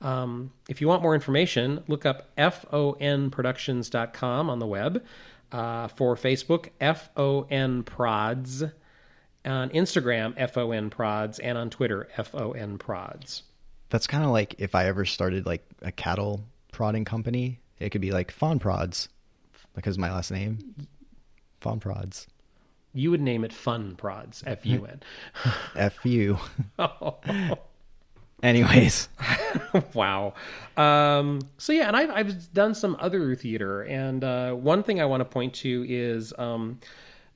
Um, if you want more information, look up fonproductions.com on the web. Uh, for Facebook, FON Prods on Instagram, FON Prods, and on Twitter, FON Prods. That's kind of like if I ever started like a cattle prodding company, it could be like Fawn Prods because my last name, Fawn Prods. You would name it Fun Prods, F U N. F U. Anyways. wow. Um, so yeah, and I've, I've done some other theater, and uh, one thing I want to point to is um,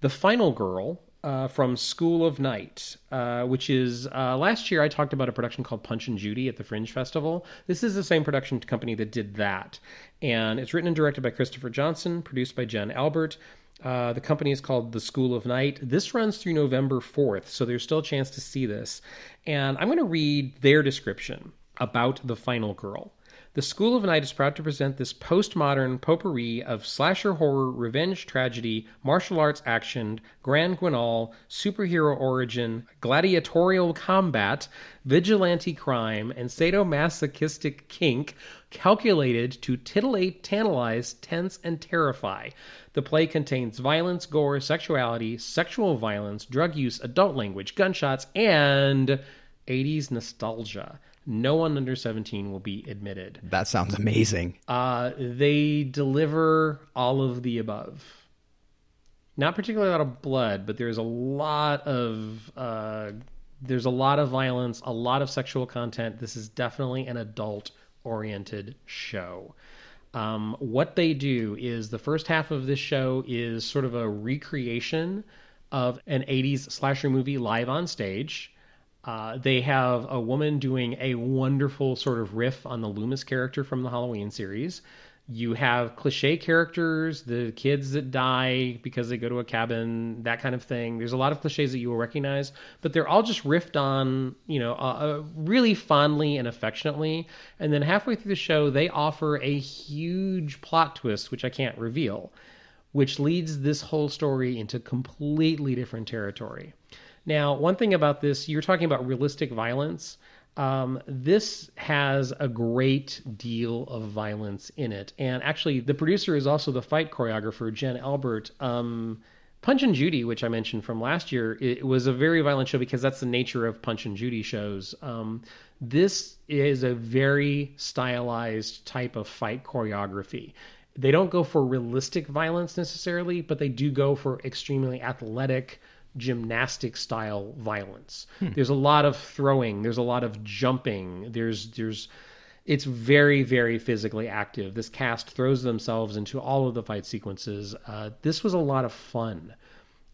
the Final Girl, uh, from School of Night, uh, which is uh, last year I talked about a production called Punch and Judy at the Fringe Festival. This is the same production company that did that. And it's written and directed by Christopher Johnson, produced by Jen Albert. Uh, the company is called The School of Night. This runs through November 4th, so there's still a chance to see this. And I'm going to read their description about The Final Girl. The School of Night is proud to present this postmodern potpourri of slasher horror, revenge tragedy, martial arts action, grand guignol, superhero origin, gladiatorial combat, vigilante crime, and sadomasochistic kink, calculated to titillate, tantalize, tense, and terrify. The play contains violence, gore, sexuality, sexual violence, drug use, adult language, gunshots, and 80s nostalgia no one under 17 will be admitted. That sounds amazing. Uh, they deliver all of the above. Not particularly a lot of blood, but there's a lot of uh, there's a lot of violence, a lot of sexual content. This is definitely an adult oriented show. Um, what they do is the first half of this show is sort of a recreation of an 80s slasher movie live on stage. Uh, they have a woman doing a wonderful sort of riff on the Loomis character from the Halloween series. You have cliche characters, the kids that die because they go to a cabin, that kind of thing. There's a lot of cliches that you will recognize, but they're all just riffed on, you know, uh, uh, really fondly and affectionately. And then halfway through the show, they offer a huge plot twist, which I can't reveal, which leads this whole story into completely different territory. Now, one thing about this, you're talking about realistic violence. Um, this has a great deal of violence in it. And actually, the producer is also the fight choreographer, Jen Albert. Um, Punch and Judy, which I mentioned from last year, it was a very violent show because that's the nature of Punch and Judy shows. Um, this is a very stylized type of fight choreography. They don't go for realistic violence necessarily, but they do go for extremely athletic, gymnastic style violence. Hmm. There's a lot of throwing, there's a lot of jumping, there's there's it's very very physically active. This cast throws themselves into all of the fight sequences. Uh, this was a lot of fun.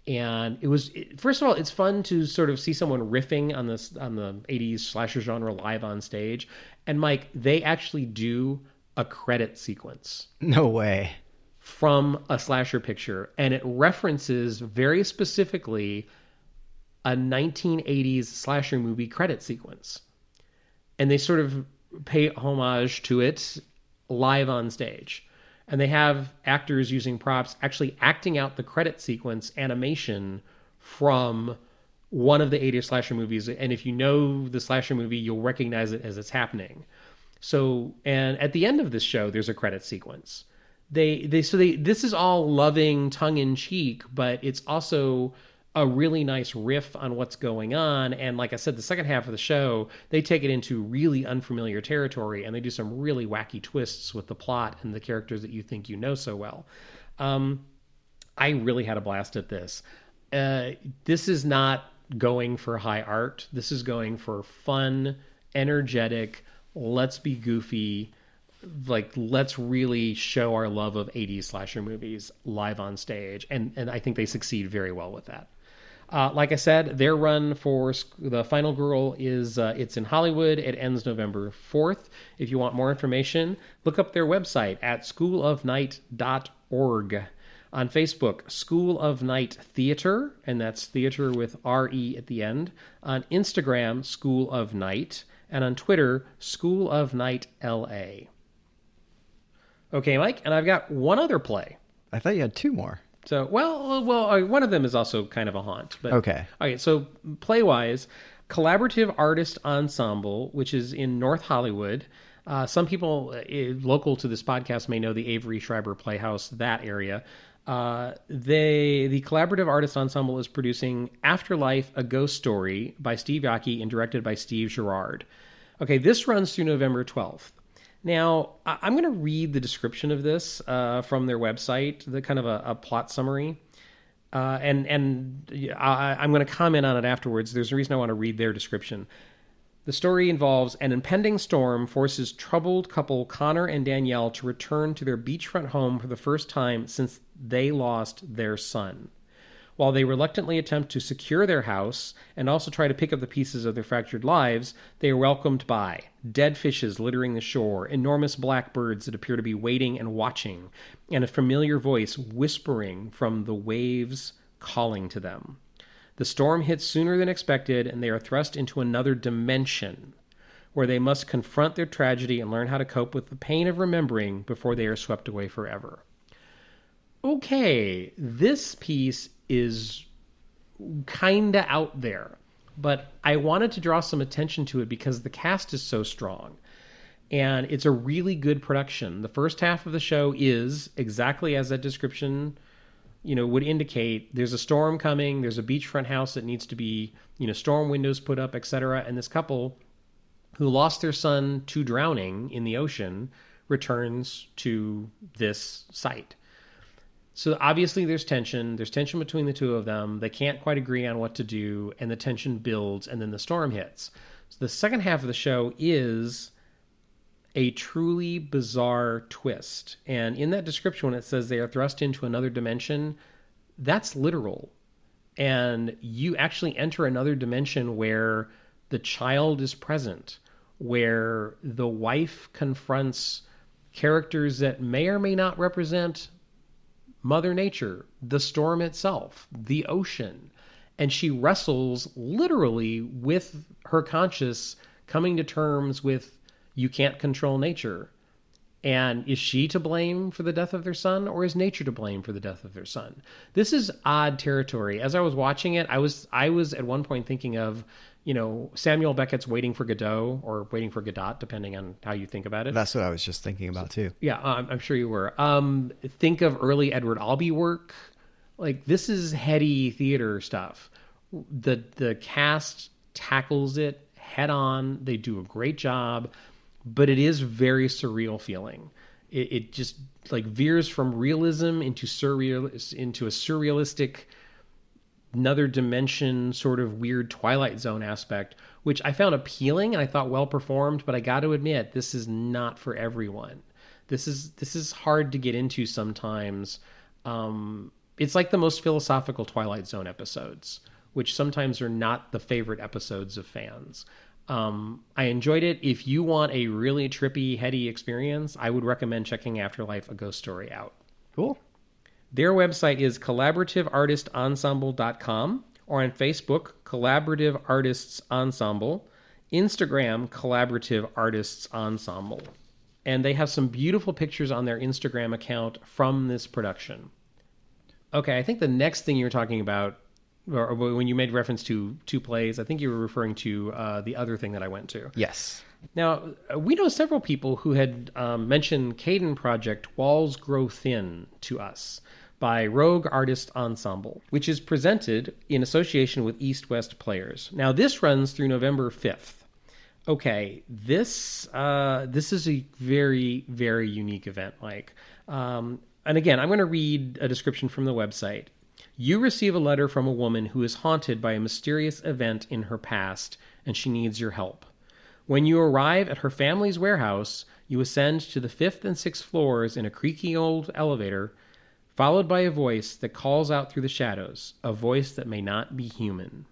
And it was first of all, it's fun to sort of see someone riffing on this on the '80s slasher genre live on stage. And Mike, they actually do a credit sequence. No way from a slasher picture, and it references very specifically a 1980s slasher movie credit sequence. And they sort of pay homage to it live on stage. And they have actors using props actually acting out the credit sequence animation from one of the 80s slasher movies. And if you know the slasher movie, you'll recognize it as it's happening. So, and at the end of this show, there's a credit sequence. They, they, so they, this is all loving, tongue in cheek, but it's also a really nice riff on what's going on. And like I said, the second half of the show, they take it into really unfamiliar territory and they do some really wacky twists with the plot and the characters that you think you know so well. Um, I really had a blast at this. Uh, this is not going for high art. This is going for fun, energetic, let's be goofy, like let's really show our love of 80s slasher movies live on stage and and I think they succeed very well with that. Uh, like I said, their run for the Final Girl is uh, it's in Hollywood. It ends November fourth. If you want more information, look up their website at schoolofnight.org. On Facebook, School of Night Theater, and that's theater with R E at the end. On Instagram, School of Night, and on Twitter, School of Night LA. Okay, Mike, and I've got one other play. I thought you had two more. So, well, well, one of them is also kind of a haunt. But Okay. Okay, so play wise, collaborative artist ensemble, which is in North Hollywood. Uh, some people uh, local to this podcast may know the Avery Schreiber Playhouse, that area. Uh, they the collaborative artist ensemble is producing Afterlife: A Ghost Story by Steve Yockey and directed by Steve Gerard. Okay, this runs through November twelfth. Now, I'm going to read the description of this uh, from their website, the kind of a, a plot summary, uh, and and I, I'm going to comment on it afterwards. There's a reason I want to read their description. The story involves an impending storm forces troubled couple Connor and Danielle to return to their beachfront home for the first time since they lost their son. While they reluctantly attempt to secure their house and also try to pick up the pieces of their fractured lives, they are welcomed by dead fishes littering the shore, enormous black birds that appear to be waiting and watching, and a familiar voice whispering from the waves calling to them. The storm hits sooner than expected, and they are thrust into another dimension where they must confront their tragedy and learn how to cope with the pain of remembering before they are swept away forever. Okay, this piece is kinda out there, but I wanted to draw some attention to it because the cast is so strong. And it's a really good production. The first half of the show is exactly as that description you know would indicate there's a storm coming there's a beachfront house that needs to be you know storm windows put up etc and this couple who lost their son to drowning in the ocean returns to this site so obviously there's tension there's tension between the two of them they can't quite agree on what to do and the tension builds and then the storm hits so the second half of the show is a truly bizarre twist. And in that description, when it says they are thrust into another dimension, that's literal. And you actually enter another dimension where the child is present, where the wife confronts characters that may or may not represent Mother Nature, the storm itself, the ocean. And she wrestles literally with her conscious coming to terms with you can't control nature. And is she to blame for the death of their son, or is nature to blame for the death of their son? This is odd territory. As I was watching it, I was I was at one point thinking of, you know, Samuel Beckett's Waiting for Godot or Waiting for Godot, depending on how you think about it. That's what I was just thinking about too. Yeah, I'm, I'm sure you were. Um, think of early Edward Albee work. Like this is heady theater stuff. The the cast tackles it head on. They do a great job, but it is very surreal feeling. It, it just like veers from realism into surreal into a surrealistic another dimension sort of weird twilight zone aspect which i found appealing and i thought well performed but i got to admit this is not for everyone. This is this is hard to get into sometimes. Um, it's like the most philosophical twilight zone episodes which sometimes are not the favorite episodes of fans. Um, i enjoyed it. If you want a really trippy heady experience i would recommend checking afterlife a ghost story out. Cool. Their website is collaborativeartistensemble.com or on Facebook, Collaborative Artists Ensemble, Instagram, Collaborative Artists Ensemble. And they have some beautiful pictures on their Instagram account from this production. Okay, I think the next thing you were talking about, or when you made reference to two plays, I think you were referring to uh, the other thing that I went to. Yes. Now, we know several people who had um, mentioned Kaidan Project Walls Grow Thin to us by Rogue Artist Ensemble, which is presented in association with East West Players. Now, this runs through November 5th. Okay, this uh, this is a very very unique event, Mike. Um, and again, I'm going to read a description from the website. You receive a letter from a woman who is haunted by a mysterious event in her past, and she needs your help. When you arrive at her family's warehouse, you ascend to the fifth and sixth floors in a creaky old elevator, followed by a voice that calls out through the shadows, a voice that may not be human.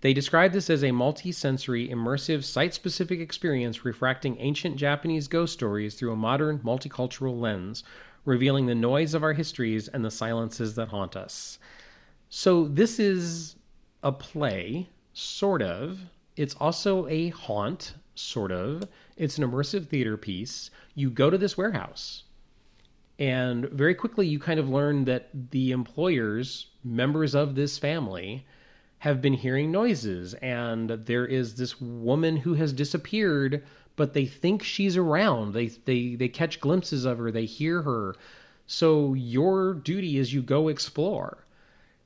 They describe this as a multi-sensory, immersive, site-specific experience refracting ancient Japanese ghost stories through a modern, multicultural lens, revealing the noise of our histories and the silences that haunt us. So this is a play, sort of. It's also a haunt, sort of. It's an immersive theater piece. You go to this warehouse, and very quickly you kind of learn that the employers, members of this family, have been hearing noises. And there is this woman who has disappeared but they think she's around. They they they catch glimpses of her. They hear her. So your duty is you go explore.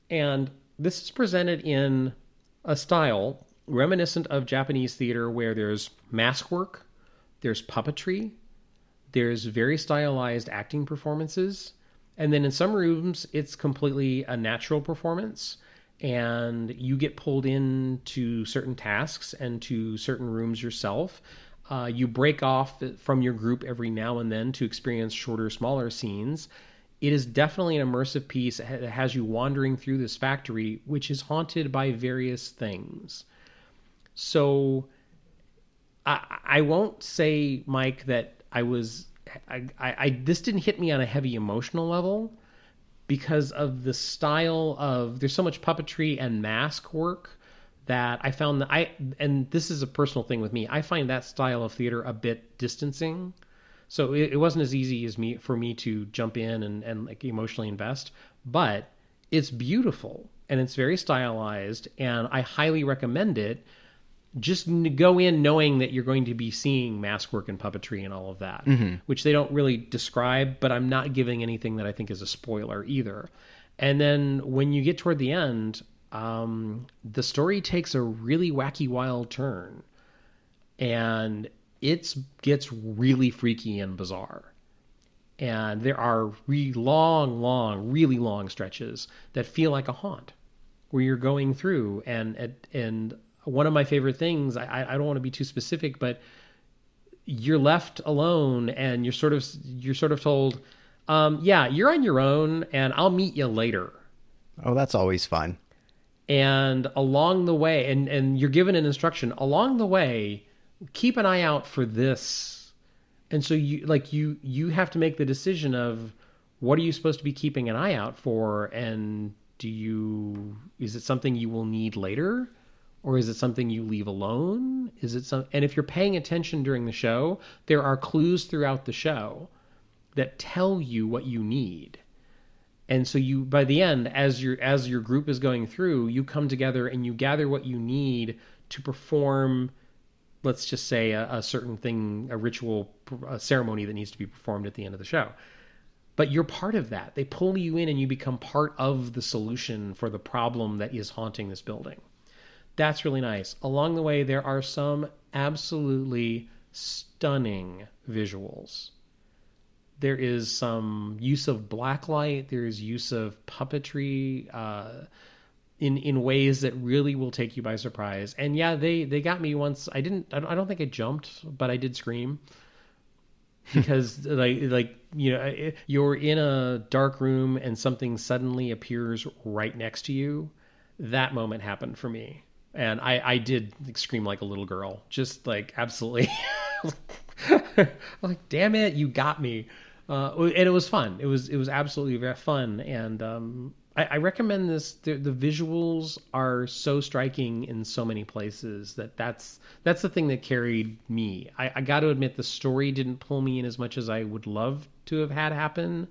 And this is presented in a style reminiscent of Japanese theater where there's mask work there's puppetry there's very stylized acting performances and then in some rooms it's completely a natural performance and you get pulled in to certain tasks and to certain rooms yourself. Uh, you break off from your group every now and then to experience shorter, smaller scenes. It is definitely an immersive piece. It has you wandering through this factory, which is haunted by various things. So, I, I won't say, Mike, that I was. I, I, I this didn't hit me on a heavy emotional level because of the style of there's so much puppetry and mask work that I found that I and this is a personal thing with me. I find that style of theater a bit distancing. So it, it wasn't as easy as me for me to jump in and, and like emotionally invest, but it's beautiful and it's very stylized and I highly recommend it just go in knowing that you're going to be seeing mask work and puppetry and all of that, mm-hmm. which they don't really describe, but I'm not giving anything that I think is a spoiler either. And then when you get toward the end, um, the story takes a really wacky, wild turn, and it gets really freaky and bizarre. And there are re- long, long, really long stretches that feel like a haunt, where you're going through and and one of my favorite things. I, I don't want to be too specific, but you're left alone, and you're sort of you're sort of told, um, "Yeah, you're on your own, and I'll meet you later." Oh, that's always fun. And along the way, and and you're given an instruction along the way. Keep an eye out for this, and so you like you you have to make the decision of what are you supposed to be keeping an eye out for, and do you is it something you will need later? Or is it something you leave alone? Is it some and if you're paying attention during the show there are clues throughout the show that tell you what you need. And so you by the end as your as your group is going through you come together and you gather what you need to perform let's just say a, a certain thing a ritual a ceremony that needs to be performed at the end of the show. But you're part of that. They pull you in and you become part of the solution for the problem that is haunting this building that's really nice. Along the way, there are some absolutely stunning visuals. There is some use of blacklight. There is use of puppetry uh, in in ways that really will take you by surprise. And yeah, they they got me once. I didn't. I don't think I jumped, but I did scream because like like you know you're in a dark room and something suddenly appears right next to you. That moment happened for me and I I did scream like a little girl, just like absolutely, like damn it, you got me. uh, and it was fun. It was it was absolutely very fun, and um, I, I recommend this. The, the visuals are so striking in so many places that that's that's the thing that carried me. I, I got to admit, the story didn't pull me in as much as I would love to have had happen,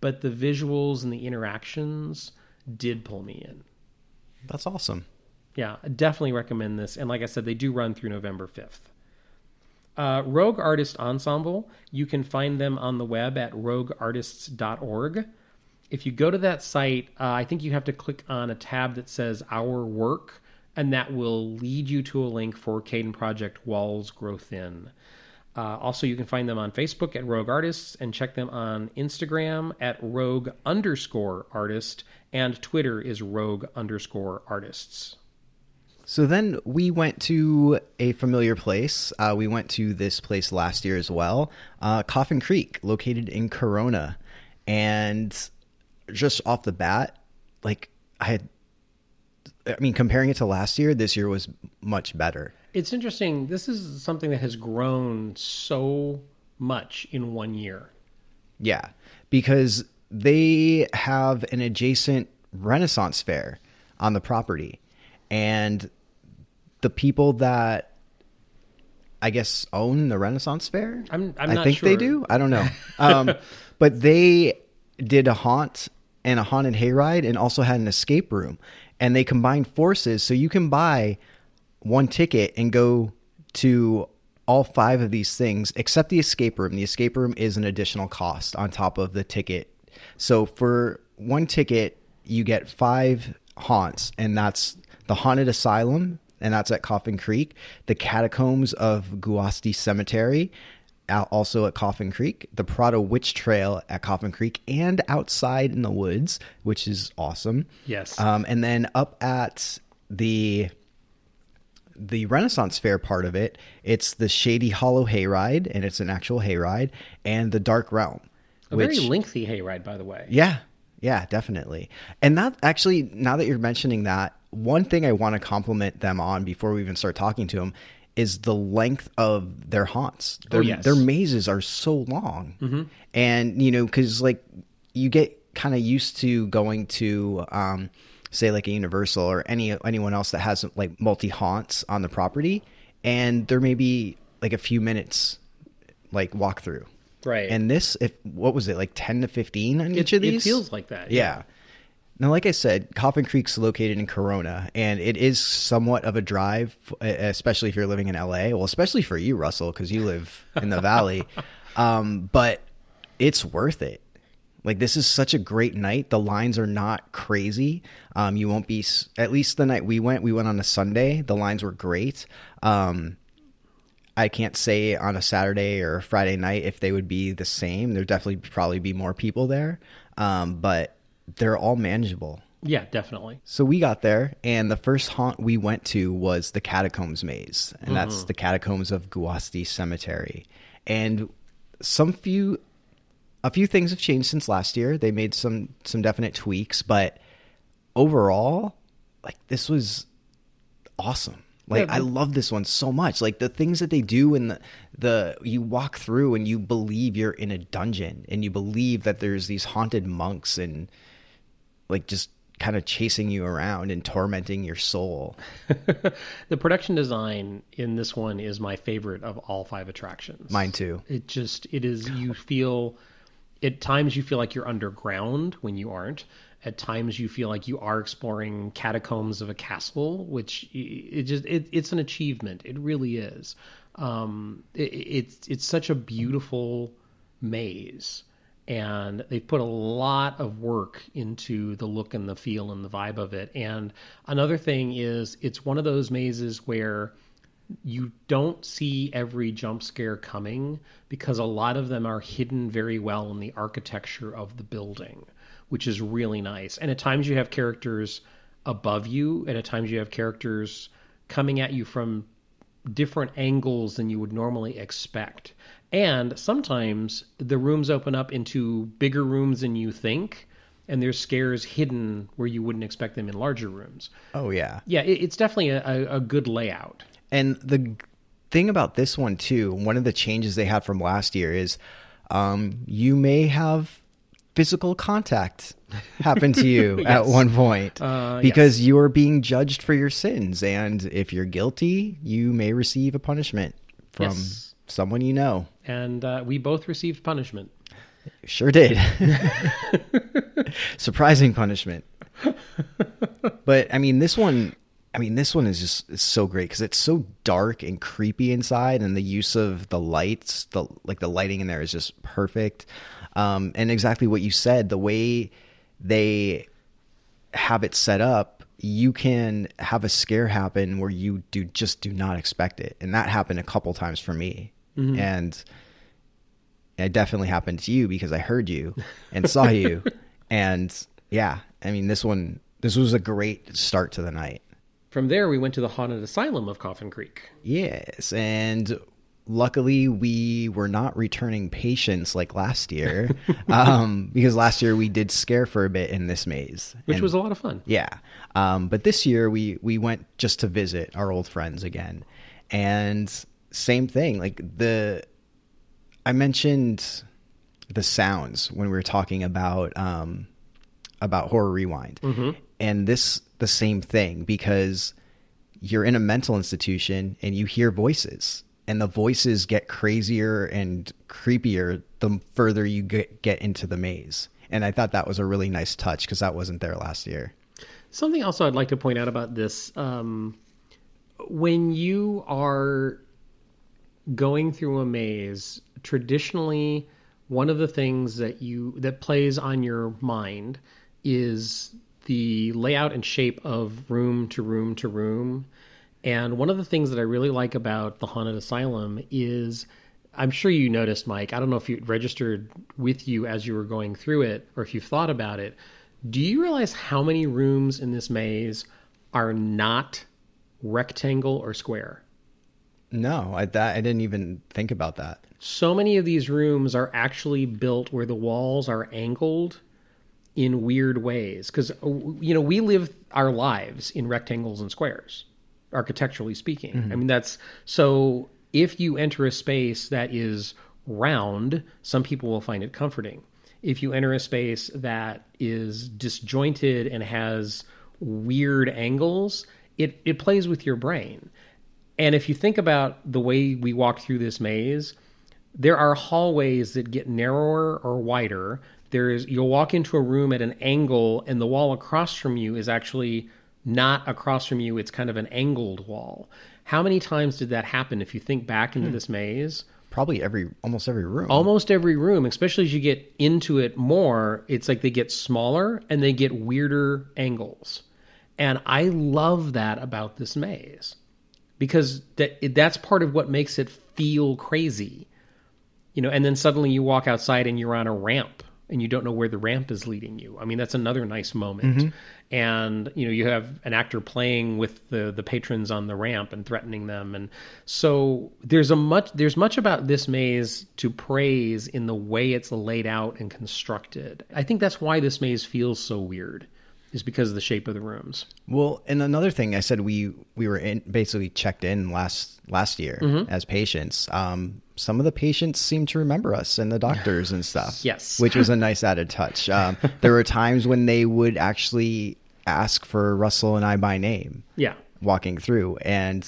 but the visuals and the interactions did pull me in. That's awesome. Yeah, definitely recommend this. And like I said, they do run through November 5th. Uh, Rogue Artist Ensemble, you can find them on the web at rogueartists.org. If you go to that site, uh, I think you have to click on a tab that says Our Work, and that will lead you to a link for Kaidan Project Walls Grow Thin. Uh, also, you can find them on Facebook at Rogue Artists and check them on Instagram at Rogue underscore artist, and Twitter is Rogue underscore artists. So then we went to a familiar place. Uh, we went to this place last year as well, uh, Coffin Creek, located in Corona. And just off the bat, like I had, I mean, comparing it to last year, this year was much better. It's interesting. This is something that has grown so much in one year. Yeah, because they have an adjacent Renaissance fair on the property. And the people that I guess own the Renaissance Fair. I'm, I'm i think sure. they do. I don't know. Um, but they did a haunt and a haunted hayride, and also had an escape room, and they combined forces, so you can buy one ticket and go to all five of these things except the escape room. The escape room is an additional cost on top of the ticket. So for one ticket, you get five haunts, and that's the haunted asylum, and that's at Coffin Creek, the catacombs of Guasti Cemetery, also at Coffin Creek, the Prado Witch Trail at Coffin Creek, and outside in the woods, which is awesome. Yes. Um, and then up at the the Renaissance Fair part of it, it's the Shady Hollow Hayride, and it's an actual hayride, and the Dark Realm. a very lengthy hayride, by the way. Yeah, yeah, definitely. And that actually, now that you're mentioning that, one thing I want to compliment them on before we even start talking to them is the length of their haunts. Their, yes. their mazes are so long. And, you know, because like you get kind of used to going to, um, say, like a Universal or any anyone else that has like multi haunts on the property, and there may be like a few minutes like walk through. Right. And this, if what was it, like ten to fifteen on it, each of these? it feels like that. Yeah. Now, like I said, Coffin Creek's located in Corona, and it is somewhat of a drive, e, especially if you're living in LA. Well, especially for you, Russell, because you live in the valley. Um, but it's worth it. Like this is such a great night. The lines are not crazy. Um, you won't be. At least the night we went, we went on a Sunday. The lines were great. Um, I can't say on a Saturday or Friday night if they would be the same. There'd definitely probably be more people there, um, but they're all manageable. Yeah, definitely. So we got there, and the first haunt we went to was the Catacombs Maze, and that's mm-hmm. the Catacombs of Guasti Cemetery. And some few, a few things have changed since last year. They made some some definite tweaks, but overall, like this was awesome. Like Yeah, I love this one so much. Like the things that they do and the the you walk through and you believe you're in a dungeon and you believe that there's these haunted monks and like just kind of chasing you around and tormenting your soul. the production design in this one is my favorite of all five attractions. Mine too. It just it is you feel at times you feel like you're underground when you aren't. At times you feel like you are exploring catacombs of a castle, which it just it, it's an achievement. It really is. Um, it, it's it's such a beautiful maze, and they've put a lot of work into the look and the feel and the vibe of it. And another thing is, it's one of those mazes where you don't see every jump scare coming because a lot of them are hidden very well in the architecture of the building, which is really nice. And at times you have characters above you, and at times you have characters coming at you from different angles than you would normally expect. And sometimes the rooms open up into bigger rooms than you think, and there's scares hidden where you wouldn't expect them in larger rooms. Oh yeah. Yeah, it, it's definitely a, a, good layout. And the thing about this one too, one of the changes they had from last year is um, you may have physical contact happen to you at one point Uh, because you are being judged for your sins. And if you're guilty, you may receive a punishment from Yes. Someone you know. And uh, we both received punishment. Sure did. Surprising punishment. But I mean, this one, I mean, this one is just is so great because it's so dark and creepy inside, and the use of the lights, the like the lighting in there is just perfect. Um, and exactly what you said, the way they have it set up, you can have a scare happen where you do just do not expect it, and that happened a couple times for me, and it definitely happened to you because I heard you and saw you, and yeah, I mean this one, this was a great start to the night. From there, we went to the haunted asylum of Coffin Creek. Yes, and luckily we were not returning patients like last year, um, because last year we did scare for a bit in this maze, which And- was a lot of fun. yeah. Um, but this year we we went just to visit our old friends again, and same thing. Like the, I mentioned the sounds when we were talking about um, about horror rewind, and this the same thing because you're in a mental institution and you hear voices and the voices get crazier and creepier the further you get, get into the maze. And i thought that was a really nice touch because that wasn't there last year. Something else I'd like to point out about this um, when you are going through a maze, traditionally, one of the things that you that plays on your mind is the layout and shape of room to room to room. And one of the things that I really like about the haunted asylum is I'm sure you noticed, Mike. I don't know if it registered with you as you were going through it or if you've thought about it. Do you realize how many rooms in this maze are not rectangle or square? No i that i didn't even think about that. So many of these rooms are actually built where the walls are angled in weird ways. Because uh, you know we live our lives in rectangles and squares architecturally speaking. Mm-hmm. I mean that's so if you enter a space that is round some people will find it comforting. If you enter a space that is disjointed and has weird angles it it plays with your brain and if you think about the way we walked through this maze, there are hallways that get narrower or wider. There is you'll walk into a room at an angle and the wall across from you is actually not across from you, it's kind of an angled wall. How many times did that happen if you think back into hmm. this maze? probably every almost every room Almost every room, especially as you get into it more, it's like they get smaller and they get weirder angles. And I love that about this maze because that that's part of what makes it feel crazy. You know, and then suddenly you walk outside and you're on a ramp and you don't know where the ramp is leading you. I mean, that's another nice moment. Mm-hmm. And you know, you have an actor playing with the the patrons on the ramp and threatening them and so there's a much there's much about this maze to praise in the way it's laid out and constructed. I think that's why this maze feels so weird is because of the shape of the rooms. Well, and another thing I said we we were in basically checked in last last year Mm-hmm. as patients. Um, some of the patients seem to remember us and the doctors and stuff. Yes. which was a nice added touch. Um, there were times when they would actually ask for Russell and I by name Yeah. walking through, and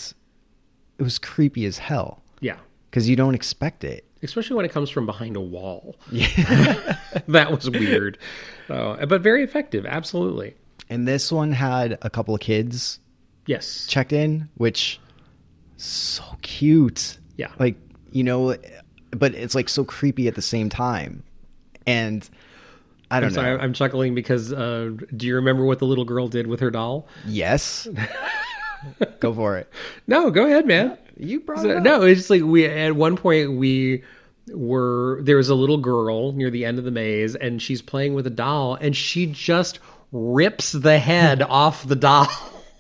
it was creepy as hell Yeah. because you don't expect it. Especially when it comes from behind a wall. Yeah, that was weird, uh, but very effective. Absolutely, And this one had a couple of kids yes. checked in, which so cute. Yeah. Like, you know, but it's like so creepy at the same time. And I don't I'm know. sorry, I'm chuckling because uh, do you remember what the little girl did with her doll? yes. Go for it. No, go ahead, man. You brought So- it up. no, it's just like we at one point we were there was a little girl near the end of the maze and she's playing with a doll and she just rips the head off the doll.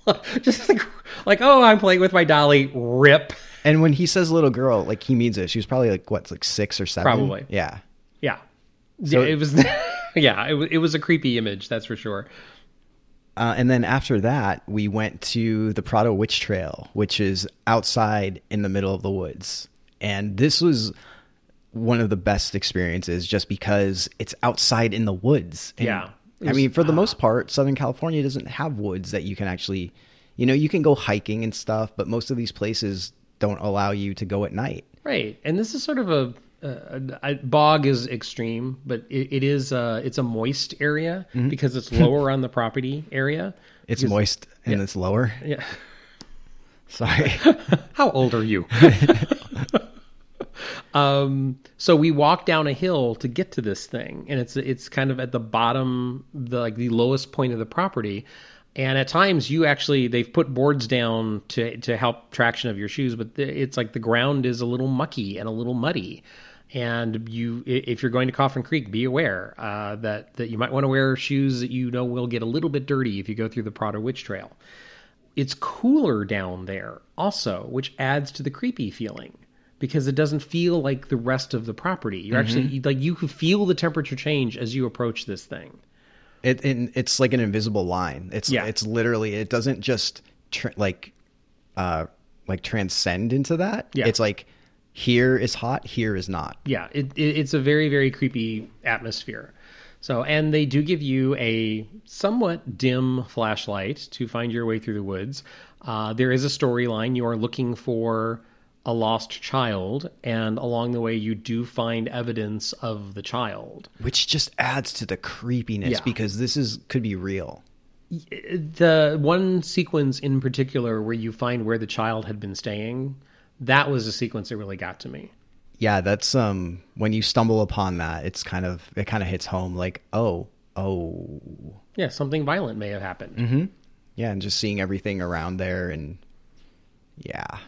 just like like oh, I'm playing with my dolly, rip. And when he says little girl, like he means it. She was probably like what, like six or seven? Probably. Yeah. Yeah. So- yeah, it was yeah, it it was a creepy image, that's for sure. Uh, and then after that, we went to the Prado Witch Trail, which is outside in the middle of the woods. And this was one of the best experiences just because it's outside in the woods. And, Yeah. It I mean, for the most part, Southern California doesn't have woods that you can actually, you know, you can go hiking and stuff, but most of these places don't allow you to go at night. Right, and this is sort of a, a, a bog is extreme, but it, it is uh it's a moist area because it's lower on the property area. It's moist and it's lower. Yeah. Sorry. How old are you? um, so we walk down a hill to get to this thing, and it's it's kind of at the bottom, the like the lowest point of the property. And at times, you actually they've put boards down to to help traction of your shoes, but the- it's like the ground is a little mucky and a little muddy. And you, if you're going to Coffin Creek, be aware uh, that that you might want to wear shoes that you know will get a little bit dirty if you go through the Prado Witch Trail it's cooler down there also, which adds to the creepy feeling because it doesn't feel like the rest of the property. You're actually like you can feel the temperature change as you approach this thing. It, it it's like an invisible line. It's Yeah. it's literally it doesn't just tr- like uh like transcend into that. Yeah. It's like here is hot, here is not. Yeah, it, it, it's a very very creepy atmosphere. So, and they do give you a somewhat dim flashlight to find your way through the woods. Uh, there is a storyline. You are looking for a lost child, and along the way, you do find evidence of the child. Which just adds to the creepiness Yeah. because this is could be real. the one sequence in particular where you find where the child had been staying that was a sequence that really got to me Yeah, that's um when you stumble upon that, it's kind of it kind of hits home like, oh, oh. yeah something violent may have happened Mhm. Yeah, and just seeing everything around there and yeah.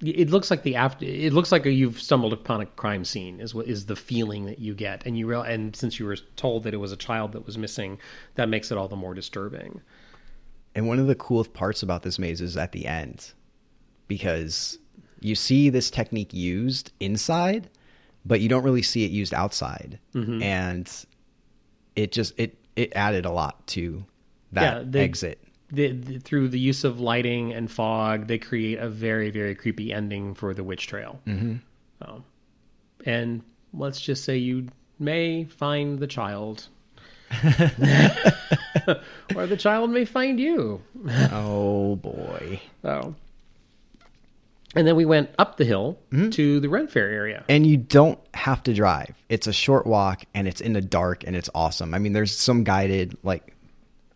it looks like the after it looks like you've stumbled upon a crime scene is what is the feeling that you get and you real and since you were told that it was a child that was missing that makes it all the more disturbing And one of the coolest parts about this maze is at the end because you see this technique used inside, but you don't really see it used outside. And it just it it added a lot to that Yeah, they- exit. through the use of lighting and fog, they create a very, very creepy ending for the witch trail. Mm-hmm. Um, and let's just say you may find the child, or the child may find you. oh boy. So, and then we went up the hill mm-hmm. to the Ren Fair area. And you don't have to drive. It's a short walk and it's in the dark and it's awesome. I mean, there's some guided like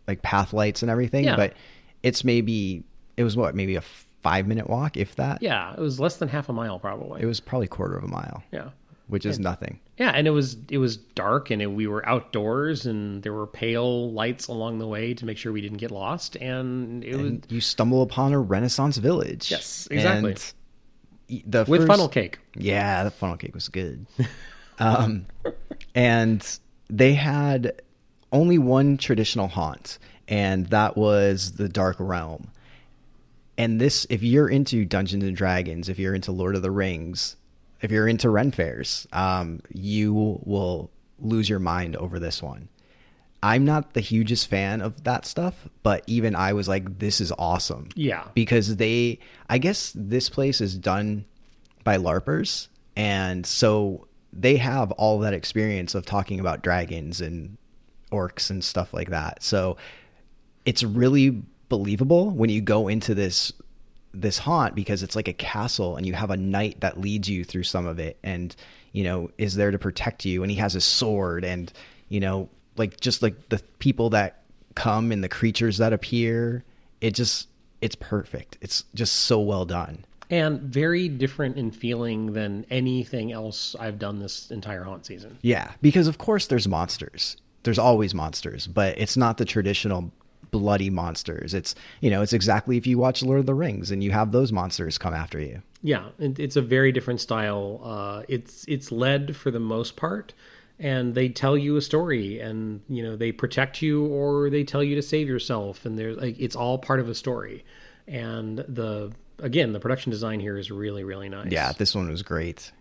like path lights and everything, Yeah. but it's maybe it was what, maybe a 5 minute walk if that. Yeah, it was less than half a mile, probably. It was probably a quarter of a mile, yeah. which is nothing. Yeah, and it was it was dark, and it, we were outdoors, and there were pale lights along the way to make sure we didn't get lost. And it was you stumble upon a Renaissance village. Yes, exactly. And the with first- funnel cake. Yeah, the funnel cake was good. um, and they had only one traditional haunt, and that was the Dark Realm. And this, if you're into Dungeons and Dragons, if you're into Lord of the Rings, if you're into Ren fairs, um, you will lose your mind over this one. I'm not the hugest fan of that stuff, but even I was like, this is awesome Yeah, because they I guess this place is done by larpers and so they have all that experience of talking about dragons and orcs and stuff like that. So it's really believable when you go into this this haunt because it's like a castle and you have a knight that leads you through some of it and you know is there to protect you. And he has a sword and you know like just like the people that come and the creatures that appear it just it's perfect. It's just so well done. And very different in feeling than anything else I've done this entire haunt season. yeah because of course there's monsters. There's always monsters but it's not the traditional bloody monsters it's you know it's exactly if you watch lord of the rings and you have those monsters come after you Yeah, it, it's a very different style. Uh, it's it's led for the most part, and they tell you a story, and you know they protect you or they tell you to save yourself, and there's like it's all part of a story. And the again, the production design here is really really nice. Yeah, this one was great.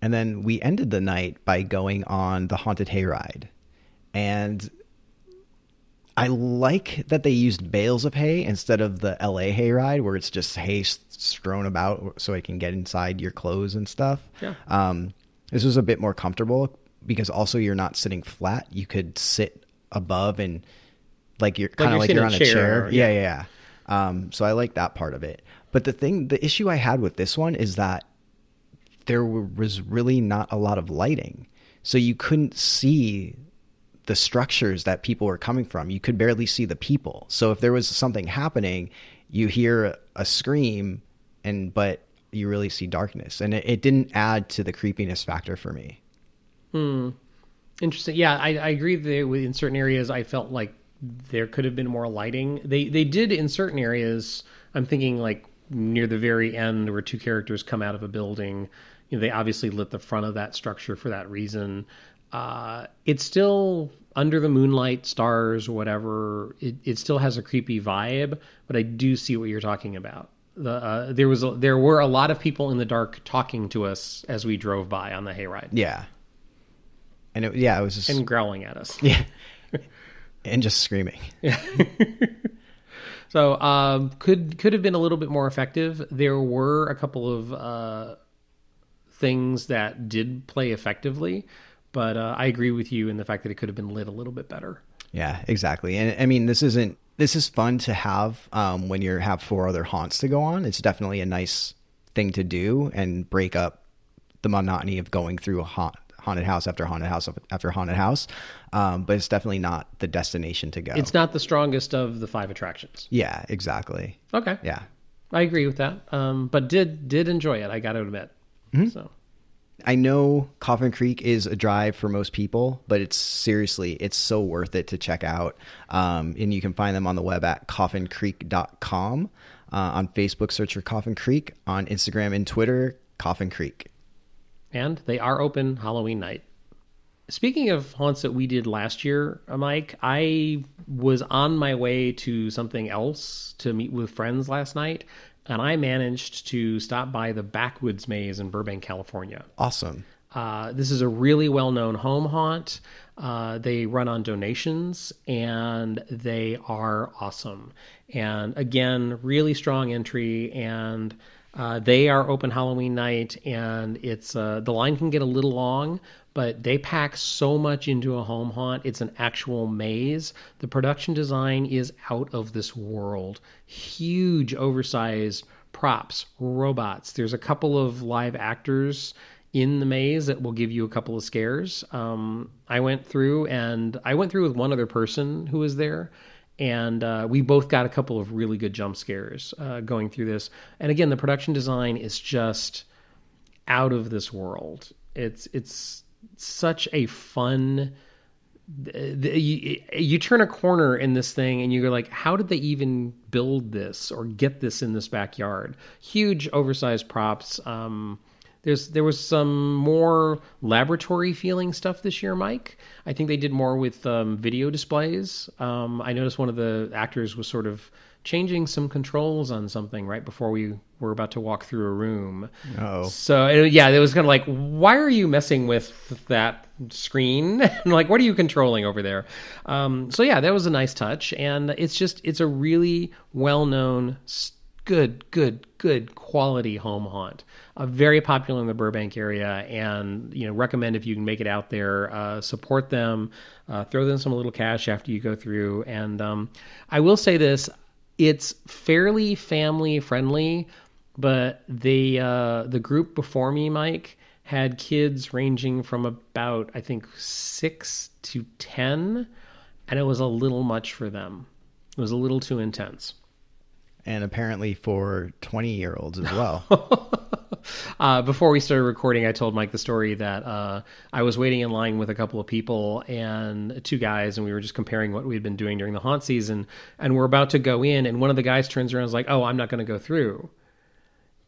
And then we ended the night by going on the haunted hayride. And I like that they used bales of hay instead of the LA hayride where it's just hay strewn about so it can get inside your clothes and stuff. Yeah. Um, this was a bit more comfortable because also you're not sitting flat. You could sit above and like you're kind of you're like you're on a chair, yeah. Yeah, yeah, yeah. Um, so I like that part of it. But the thing, the issue I had with this one is that there was really not a lot of lighting. So you couldn't see the structures that people were coming from. You could barely see the people. So if there was something happening, you hear a scream and but you really see darkness. And it, it didn't add to the creepiness factor for me. Hmm. Interesting. Yeah, I, I agree that in certain areas I felt like there could have been more lighting. They they did in certain areas. I'm thinking like near the very end where two characters come out of a building. You know, they obviously lit the front of that structure for that reason. Uh, it's still under the moonlight, stars, whatever. It, it still has a creepy vibe, but I do see what you're talking about. The, uh, there was a, there were a lot of people in the dark talking to us as we drove by on the hayride Yeah. And it, yeah, it was just and growling at us. yeah. and just screaming. Yeah. So um, could could have been a little bit more effective. There were a couple of uh, things that did play effectively, but uh, I agree with you in the fact that it could have been lit a little bit better. Yeah, exactly. And I mean, this isn't this is fun to have um, when you have four other haunts to go on. It's definitely a nice thing to do and break up the monotony of going through a haunt, haunted house after haunted house after haunted house. Um, but it's definitely not the destination to go. It's not the strongest of the five attractions. yeah, exactly. Okay, Yeah. I agree with that. Um, but did did enjoy it. I got to admit. So I know Coffin Creek is a drive for most people, but it's seriously, it's so worth it to check out. Um, and you can find them on the web at coffincreek.com. Uh, on Facebook, search for Coffin Creek. On Instagram and Twitter, Coffin Creek. and they are open Halloween night. Speaking of haunts that we did last year, Mike, I was on my way to something else to meet with friends last night, and I managed to stop by the Backwoods Maze in Burbank, California. Awesome. Uh, this is a really well known home haunt. Uh, they run on donations and they are awesome. And again, really strong entry. And uh, they are open Halloween night, and it's uh, the line can get a little long, but they pack so much into a home haunt. It's an actual maze. The production design is out of this world. Huge, oversized props, robots. There's a couple of live actors in the maze that will give you a couple of scares. Um, I went through and I went through with one other person who was there, and uh, we both got a couple of really good jump scares uh, going through this. And again, the production design is just out of this world. It's it's such a fun. You, you turn a corner in this thing and you're like, how did they even build this or get this in this backyard? Huge, oversized props. Um, there's there was some more laboratory feeling stuff this year, Mike. I think they did more with um, video displays. Um, I noticed one of the actors was sort of changing some controls on something right before we were about to walk through a room. Oh. So it- yeah, it was kind of like, why are you messing with that screen? like, what are you controlling over there? Um, so yeah, that was a nice touch, and it's just it's a really well known, good, good, good quality home haunt. Uh, very popular in the Burbank area, and you know recommend if you can make it out there, uh, support them, uh, throw them some little cash after you go through. And um, I will say this: it's fairly family friendly but the uh, the group before me, Mike, had kids ranging from about I think six to ten, and it was a little much for them. It was a little too intense. And apparently for 20 year olds as well. Uh, before we started recording, I told Mike the story that uh, I was waiting in line with a couple of people and two guys, and we were just comparing what we'd been doing during the haunt season. And we're about to go in, and one of the guys turns around and is like, "Oh, I'm not going to go through."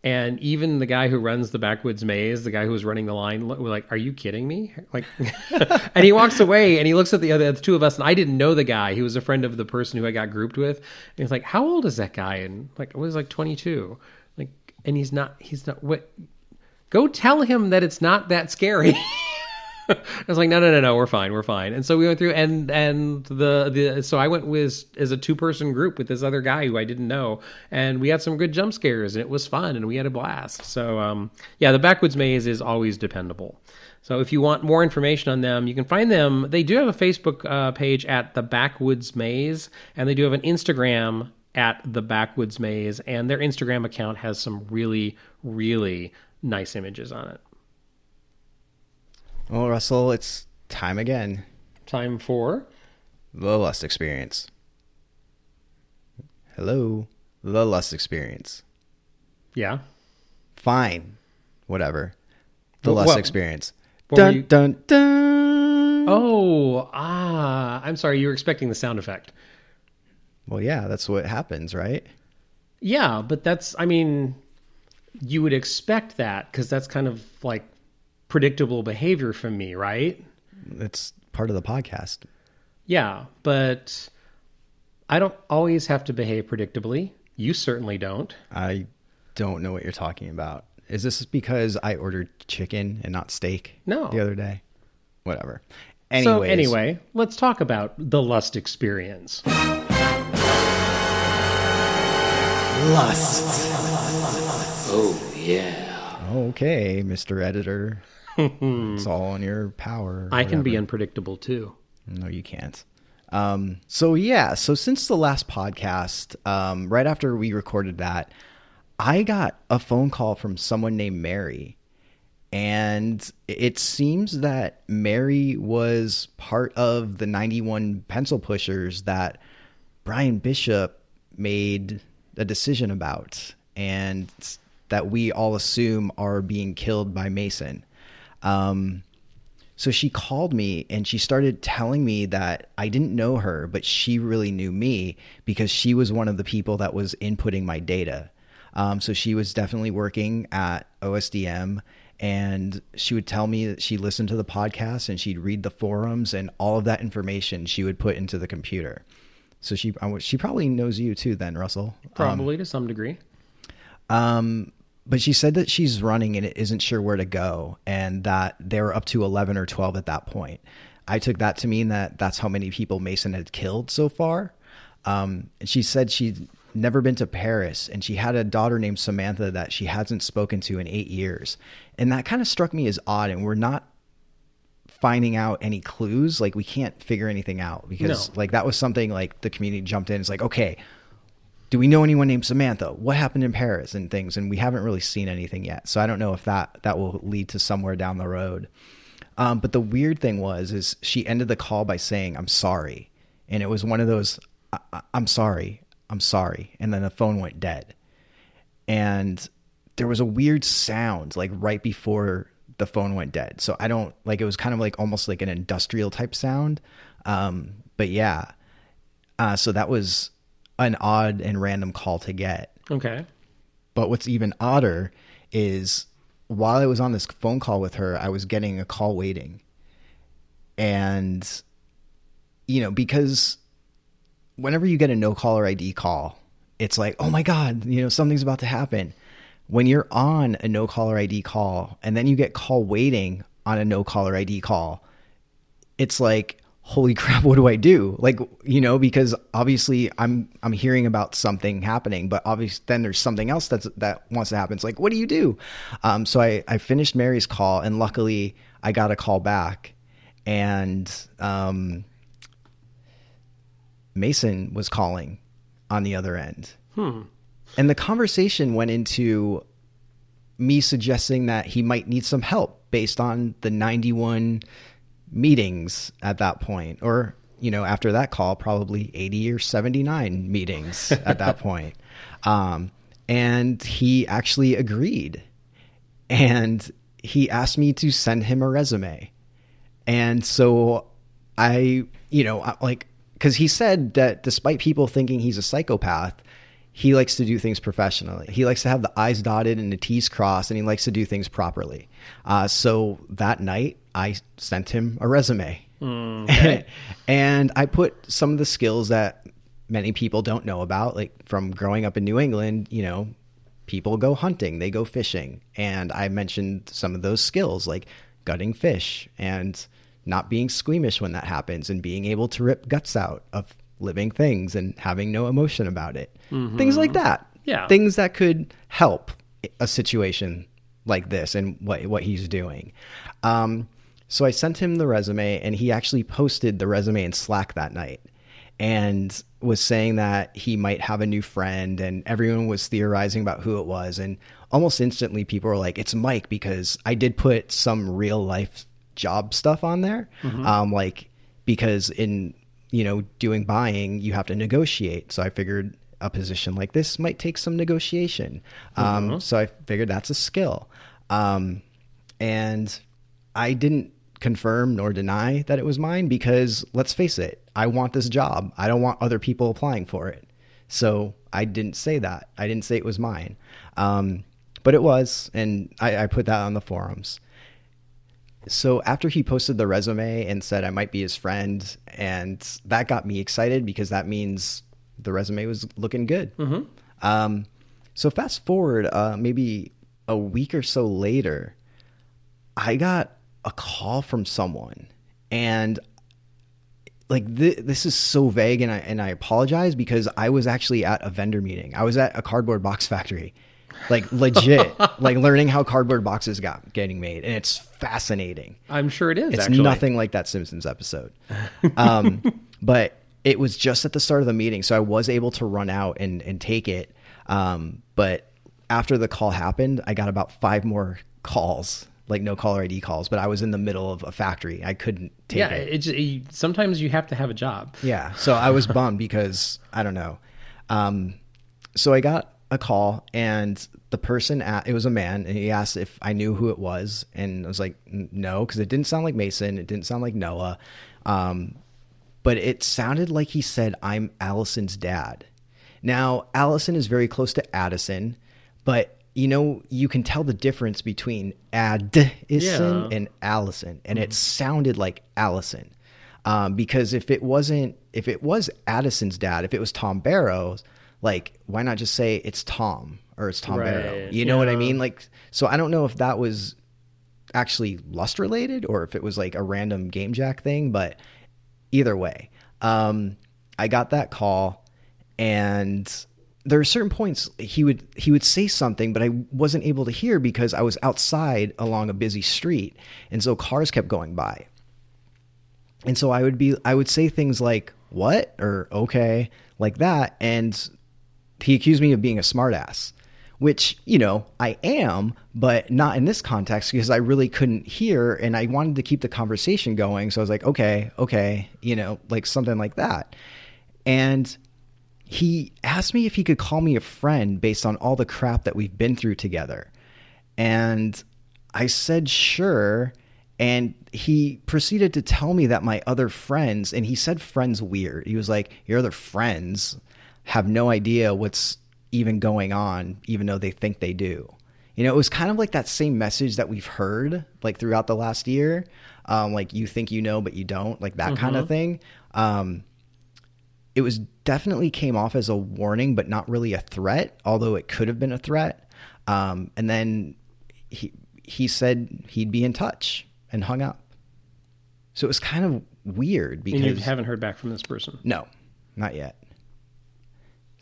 And even the guy who runs the backwoods maze, the guy who was running the line, we're like, "Are you kidding me?" Like, and he walks away and he looks at the other the two of us, and I didn't know the guy. He was a friend of the person who I got grouped with. And he's like, "How old is that guy?" And like, I was like 22. Like, and he's not. He's not. What? Go tell him that it's not that scary. I was like, no, no, no, no, we're fine, we're fine. And so we went through, and and the the so I went with as a two person group with this other guy who I didn't know, and we had some good jump scares, and it was fun, and we had a blast. So um, yeah, the backwoods maze is always dependable. So if you want more information on them, you can find them. They do have a Facebook uh, page at the Backwoods Maze, and they do have an Instagram at the Backwoods Maze, and their Instagram account has some really, really nice images on it. Well, Russell, it's time again. Time for The Lust Experience. Hello, The Lust Experience. yeah. Fine, whatever. The Wh- Lust Experience. Dun you- dun dun. Oh, ah, I'm sorry. You were expecting the sound effect. Well, yeah, that's what happens, right? Yeah, but that's, I mean, you would expect that because that's kind of like predictable behavior from me, right? It's part of the podcast. Yeah, but I don't always have to behave predictably. You certainly don't. I don't know what you're talking about. Is this because I ordered chicken and not steak? No. The other day? Whatever. So, anyway, let's talk about the lust experience. Oh, yeah. Okay, Mr. Editor. it's all in your power. I can be unpredictable too. No, you can't. Um, so yeah, so since the last podcast, um, right after we recorded that, I got a phone call from someone named Mary. And it seems that Mary was part of the 91 pencil pushers that Brian Bishop made a decision about and that we all assume are being killed by Mason. Um, so she called me and she started telling me that I didn't know her, but she really knew me because she was one of the people that was inputting my data. Um, so she was definitely working at OSDM and she would tell me that she listened to the podcast and she'd read the forums and all of that information she would put into the computer. So she I she probably knows you too then, Russell. Probably to some degree. Um, but she said that she's running and isn't sure where to go, and that they were up to 11 or 12 at that point. I took that to mean that that's how many people Mason had killed so far. Um, and she said she'd never been to Paris, and she had a daughter named Samantha that she hasn't spoken to in eight years. And that kind of struck me as odd, and we're not finding out any clues. Like, we can't figure anything out because, No. like, that was something like the community jumped in. It's like, okay, do we know anyone named Samantha? What happened in Paris and things? And we haven't really seen anything yet. So I don't know if that that will lead to somewhere down the road. Um, but the weird thing was, is she ended the call by saying, "I'm sorry," and it was one of those, I- "I'm sorry, I'm sorry," and then the phone went dead. And there was a weird sound like right before the phone went dead. So I don't like it was kind of like almost like an industrial type sound. Um, but yeah, uh, so that was an odd and random call to get. Okay. But what's even odder is while I was on this phone call with her, I was getting a call waiting. And, you know, because whenever you get a no caller ID call, it's like, oh my God, you know, something's about to happen. When you're on a no caller ID call and then you get call waiting on a no caller ID call, it's like holy crap what do i do? Like you know because obviously i'm i'm hearing about something happening but obviously then there's something else that's that wants to happen. It's like what do you do? Um so i i finished mary's call and luckily i got a call back and um mason was calling on the other end and the conversation went into me suggesting that he might need some help based on the 91 meetings at that point or you know after that call probably 80 or 79 meetings at that point. Um, and he actually agreed. And he asked me to send him a resume. And so i you know I- like because he said that despite people thinking he's a psychopath he likes to do things professionally. He likes to have the I's dotted and the T's crossed, and he likes to do things properly. Uh, so that night, I sent him a resume. and I put some of the skills that many people don't know about, like from growing up in New England, you know, people go hunting, they go fishing. And I mentioned some of those skills, like gutting fish and not being squeamish when that happens and being able to rip guts out of living things and having no emotion about it. Things like that. Yeah. Things that could help a situation like this and what what he's doing. Um, so I sent him the resume, and he actually posted the resume in Slack that night, and was saying that he might have a new friend, and everyone was theorizing about who it was, and almost instantly people were like, "It's Mike," because I did put some real life job stuff on there, um, like because in you know doing buying you have to negotiate, so I figured a position like this might take some negotiation. Um, So I figured that's a skill. Um, and I didn't confirm nor deny that it was mine because let's face it, I want this job. I don't want other people applying for it. So I didn't say that. I didn't say it was mine. Um, but it was, and I, I put that on the forums. So after he posted the resume and said I might be his friend, and that got me excited because that means the resume was looking good. Um, so fast forward, uh, maybe a week or so later, I got a call from someone, and like th- this is so vague, and I and I apologize because I was actually at a vendor meeting. I was at a cardboard box factory, like legit, like learning how cardboard boxes got getting made, and it's fascinating. I'm sure it is. It's actually. nothing like that Simpsons episode. Um, but it was just at the start of the meeting, so I was able to run out and, and take it. Um, but after the call happened, I got about five more calls, like no caller ID calls. But I was in the middle of a factory; I couldn't take Yeah, it. it's you, sometimes you have to have a job. Yeah. So I was bummed because I don't know. Um, so I got a call and the person at, it was a man and he asked if I knew who it was and I was like no because it didn't sound like Mason it didn't sound like Noah um, but it sounded like he said I'm Allison's dad now Allison is very close to Addison but you know you can tell the difference between Addison Yeah. and Allison and it sounded like Allison um, because if it wasn't if it was Addison's dad, if it was Tom Barrows, like why not just say it's Tom or it's Tom Barrow? You know what I mean? Like so I don't know if that was actually lust related or if it was like a random game jack thing, but either way, um, I got that call and there are certain points he would he would say something but I wasn't able to hear because I was outside along a busy street and so cars kept going by. And so I would be I would say things like what or okay like that and he accused me of being a smartass which you know I am but not in this context because I really couldn't hear and I wanted to keep the conversation going so I was like okay okay you know like something like that and he asked me if he could call me a friend based on all the crap that we've been through together and I said sure. And he proceeded to tell me that my other friends, and he said friends weird. He was like, Your other friends have no idea what's even going on, even though they think they do. You know, it was kind of like that same message that we've heard like throughout the last year. Um, like you think you know, but you don't, like that kind of thing. Um, it was definitely came off as a warning, but not really a threat, although it could have been a threat. Um, and then he he said he'd be in touch and hung up. So it was kind of weird And you because haven't heard back from this person. no, not yet.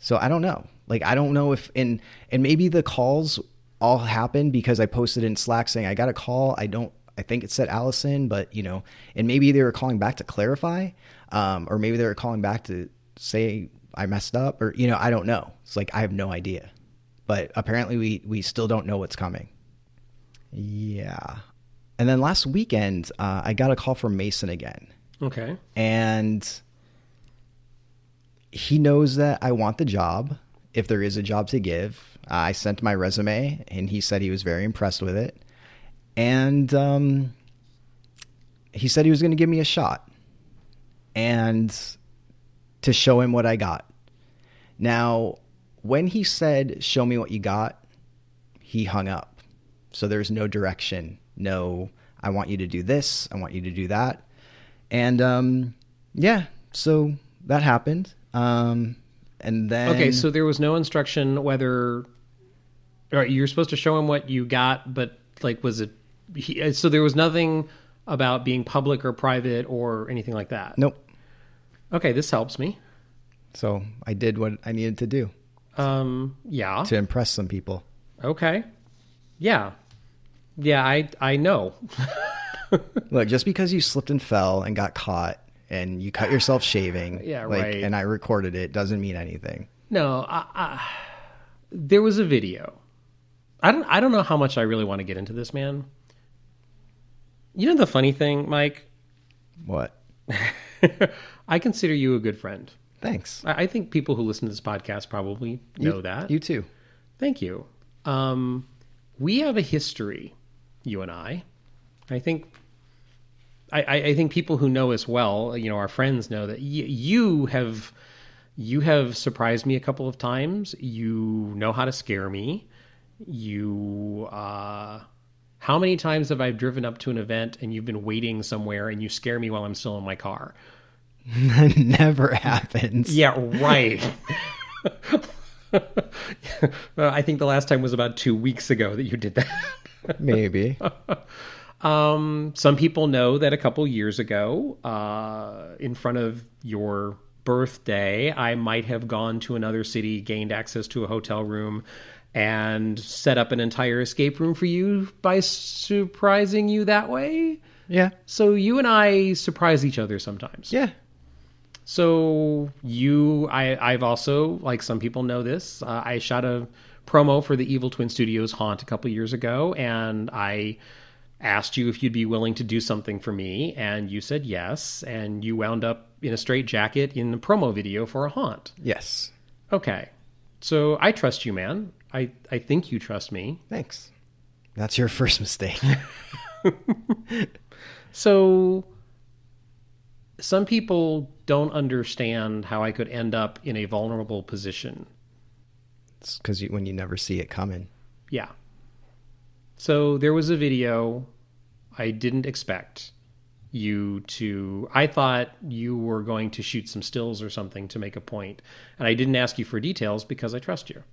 So I don't know. Like I don't know if and and maybe the calls all happened because I posted in Slack saying I got a call. I don't. I think it said Allison, but you know, and maybe they were calling back to clarify, um, or maybe they were calling back to say I messed up, or you know, I don't know. It's like I have no idea. But apparently, we we still don't know what's coming. Yeah. And then last weekend, uh, I got a call from Mason again Okay. and he knows that I want the job if there is a job to give. I sent my resume, and he said he was very impressed with it, and um, he said he was going to give me a shot and to show him what I got. Now, when he said, "Show me what you got," he hung up. So there's no direction, no. I want you to do this. I want you to do that. And um, yeah, so that happened. Um, and then Okay, so there was no instruction whether or you're supposed to show him what you got, but like, was it he, so there was nothing about being public or private or anything like that. Nope. Okay, this helps me. So I did what I needed to do Um, yeah. to impress some people. Okay. Yeah. Yeah, I I know. Look, just because you slipped and fell and got caught and you cut yourself shaving, Yeah, like, right. and I recorded it, doesn't mean anything. No, I, I, there was a video. I don't. I don't know how much I really want to get into this, man. You know the funny thing, Mike. What? I consider you a good friend. Thanks. I, I think people who listen to this podcast probably know you, that. You too. Thank you. Um, we have a history, you and I. I think. I, I, think people who know us well, you know, our friends know that y- you have you have surprised me a couple of times. You know how to scare me. You uh how many times have I driven up to an event and you've been waiting somewhere and you scare me while I'm still in my car? That Never happens. Yeah, right. I think the last time was about two weeks ago that you did that. Maybe. Um, some people know that a couple years ago, uh, in front of your birthday, I might have gone to another city, gained access to a hotel room, and set up an entire escape room for you by surprising you that way. Yeah. So you and I surprise each other sometimes. Yeah. So you, I, I've also, like some people know this, uh, I shot a promo for the Evil Twin Studios Haunt a couple years ago, and I asked you if you'd be willing to do something for me, and you said yes, and you wound up in a straight jacket in the promo video for a haunt. Yes. Okay, so I trust you, man. I, I think you trust me. Thanks. That's your first mistake. So some people don't understand how I could end up in a vulnerable position it's because you, when you never see it coming. Yeah. So there was a video I didn't expect you to. I thought you were going to shoot some stills or something to make a point, and I didn't ask you for details because I trust you.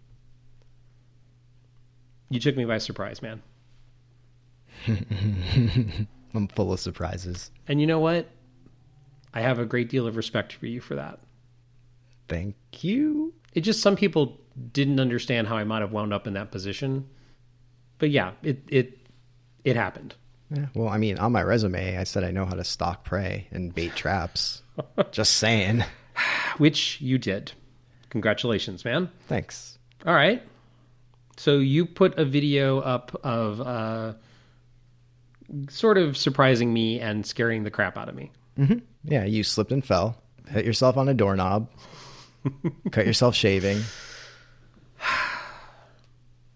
You took me by surprise, man. I'm full of surprises. And you know what? I have a great deal of respect for you for that. Thank you. It just some people didn't understand how I might have wound up in that position. But yeah, it it it happened. Yeah, well, I mean, on my resume, I said I know how to stalk prey and bait traps. Just saying. Which you did. Congratulations, man. Thanks. All right. So you put a video up of uh, sort of surprising me and scaring the crap out of me. Yeah, you slipped and fell, hit yourself on a doorknob, cut yourself shaving.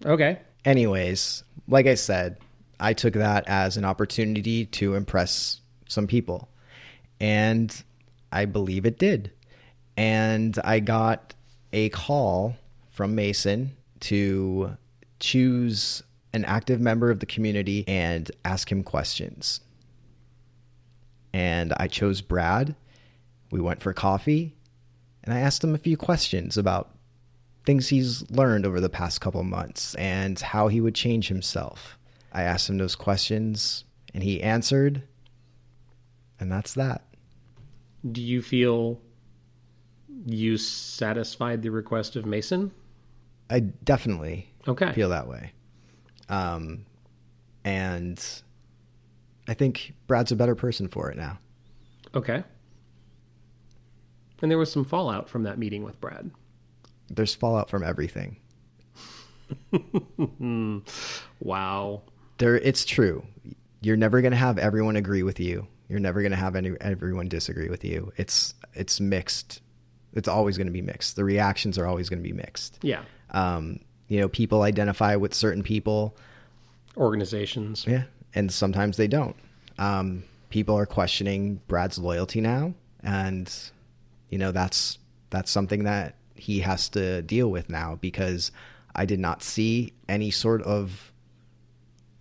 Okay. Anyways, like I said, I took that as an opportunity to impress some people. And I believe it did. And I got a call from Mason to choose an active member of the community and ask him questions. And I chose Brad. We went for coffee, and I asked him a few questions about things he's learned over the past couple months and how he would change himself. I asked him those questions, and he answered, and that's that. Do you feel you satisfied the request of Mason? I definitely Okay. feel that way. Um, and I think Brad's a better person for it now. Okay. And there was some fallout from that meeting with Brad. There's fallout from everything. Wow. There, it's true. You're never going to have everyone agree with you. You're never going to have any, everyone disagree with you. It's it's mixed. It's always going to be mixed. The reactions are always going to be mixed. Yeah. Um, you know, people identify with certain people, Organizations. yeah, and sometimes they don't. Um, people are questioning Brad's loyalty now, and you know that's that's something that he has to deal with now because I did not see any sort of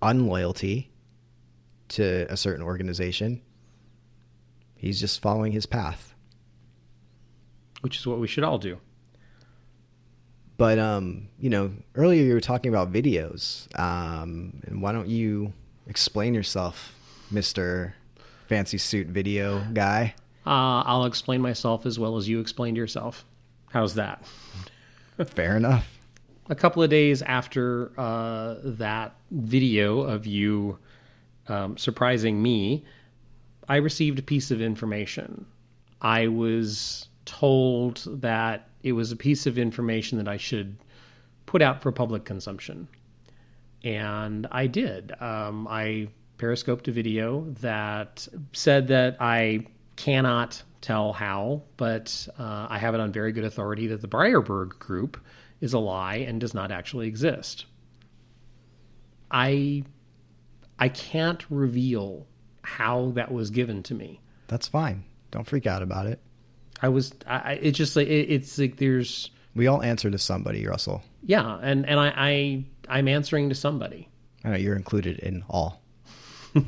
unloyalty to a certain organization. He's just following his path. Which is what we should all do. But um, you know, earlier you were talking about videos. Um, and why don't you Explain yourself, Mister Fancy Suit Video guy. Uh, I'll explain myself as well as you explained yourself. How's that? Fair enough. A couple of days after uh, that video of you um, surprising me, I received a piece of information. I was told that it was a piece of information that I should put out for public consumption. And I did. Um, I periscoped a video that said that I cannot tell how, but uh, I have it on very good authority that the Breyerberg group is a lie and does not actually exist. I I can't reveal how that was given to me. That's fine. Don't freak out about it. I was I, it's just like it, it's like there's We all answer to somebody, Russell. yeah, and and I, I I'm answering to somebody. I know you're included in all.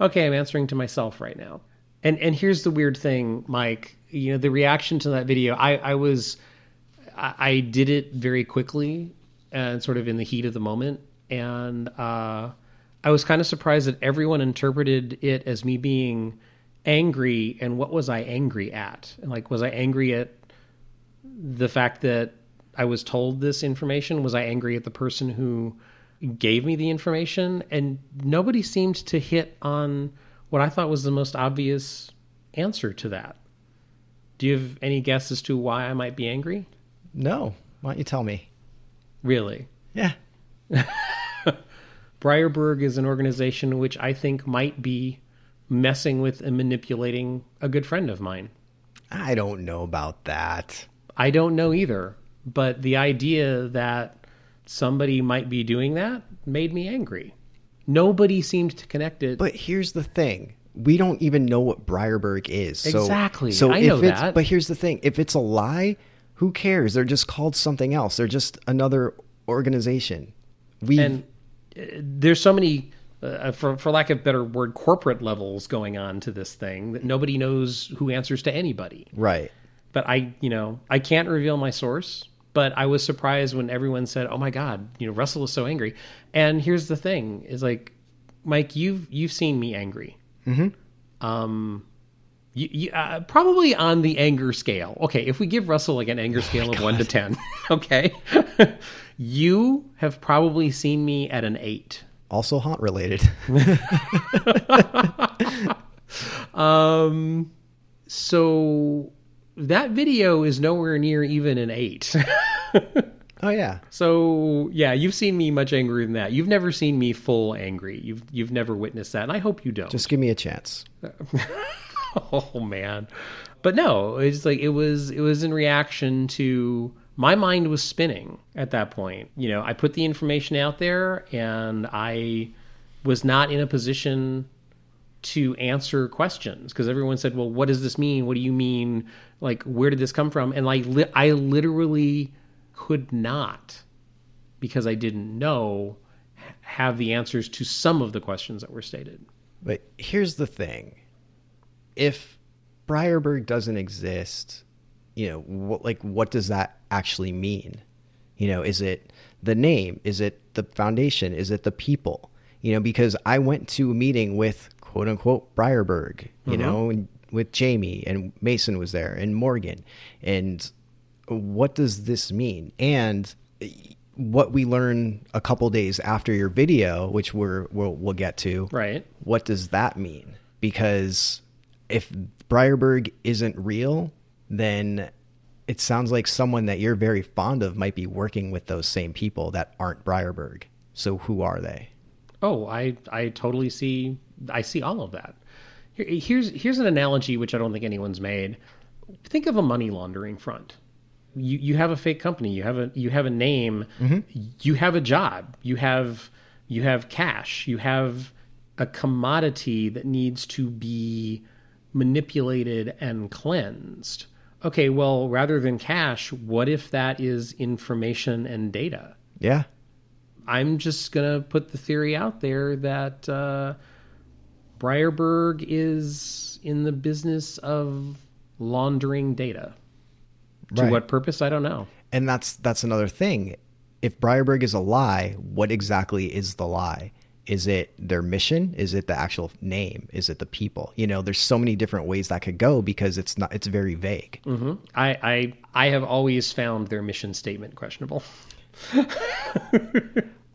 Okay, I'm answering to myself right now. And and here's the weird thing, Mike. You know, the reaction to that video, I, I was I, I did it very quickly and sort of in the heat of the moment. And uh, I was kind of surprised that everyone interpreted it as me being angry. And what was I angry at? And like, was I angry at the fact that I was told this information? Was I angry at the person who gave me the information? And nobody seemed to hit on what I thought was the most obvious answer to that. Do you have any guess as to why I might be angry? No. Why don't you tell me? Really? Yeah. Breyerberg is an organization which I think might be messing with and manipulating a good friend of mine. I don't know about that. I don't know either, but the idea that somebody might be doing that made me angry. Nobody seemed to connect it. But here's the thing. We don't even know what Breyerberg is. So, Exactly. So I know that. But here's the thing. If it's a lie, who cares? They're just called something else. They're just another organization. We and uh, there's so many uh, for for lack of better word corporate levels going on to this thing that nobody knows who answers to anybody right. but i you know i can't reveal my source but i was surprised when everyone said oh my god you know russell is so angry and here's the thing is like mike you've you've seen me angry mm-hmm. um you, you, uh, probably on the anger scale. Okay, if we give Russell like an anger scale of one to ten, okay, you have probably seen me at an eight. Also haunt related. Um, so that video is nowhere near even an eight. oh yeah. so yeah, you've seen me much angrier than that. You've never seen me full angry. You've you've never witnessed that, and I hope you don't. Just give me a chance. oh man. But no it's like it was it was in reaction to my mind was spinning at that point. You know i put the information out there and i was not in a position to answer questions because everyone said well what does this mean? What do you mean? Like where did this come from? And like li- i literally could not because i didn't know have the answers to some of the questions that were stated. But here's the thing. If Breyerberg doesn't exist, you know, what, like what does that actually mean? You know, is it the name? Is it the foundation? Is it the people? You know, because I went to a meeting with quote unquote Breyerberg, you mm-hmm. know, and with Jamie and Mason was there and Morgan. And what does this mean? And what we learn a couple days after your video, which we're we'll, we'll get to, right what does that mean? Because if Breyerberg isn't real, then it sounds like someone that you're very fond of might be working with those same people that aren't Breyerberg. So who are they? Oh, I I totally see I see all of that. Here, here's here's an analogy which I don't think anyone's made. Think of a money laundering front. You you have a fake company. You have a you have a name. Mm-hmm. You have a job. You have you have cash. You have a commodity that needs to be manipulated and cleansed. Okay, well, rather than cash, what if that is information and data? Yeah. I'm just gonna put the theory out there that uh, Breyerberg is in the business of laundering data. To Right. what purpose? I don't know. And that's that's another thing. If Breyerberg is a lie, what exactly is the lie? Is it their mission? Is it the actual name? Is it the people? You know, there's so many different ways that could go because it's not it's very vague. Mm-hmm. I, I I have always found their mission statement questionable.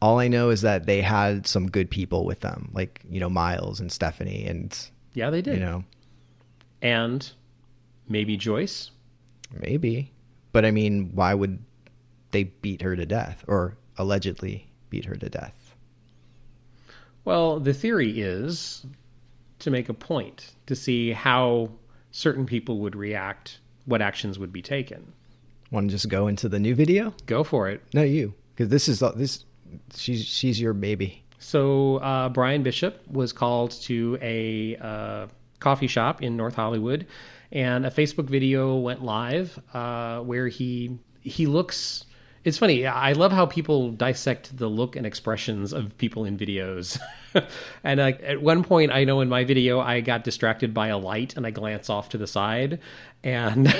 All I know is that they had some good people with them, like, you know, Miles and Stephanie and Yeah, they did. you know, And maybe Joyce. maybe. But I mean, why would they beat her to death or allegedly beat her to death? Well, the theory is to make a point to see how certain people would react, what actions would be taken. Want to just go into the new video? Go for it. No, you, because this is this. She's she's your baby. So uh, Brian Bishop was called to a uh, coffee shop in North Hollywood, and a Facebook video went live uh, where he he looks. It's funny. I love how people dissect the look and expressions of people in videos. and like at one point, I know in my video, I got distracted by a light and I glance off to the side, and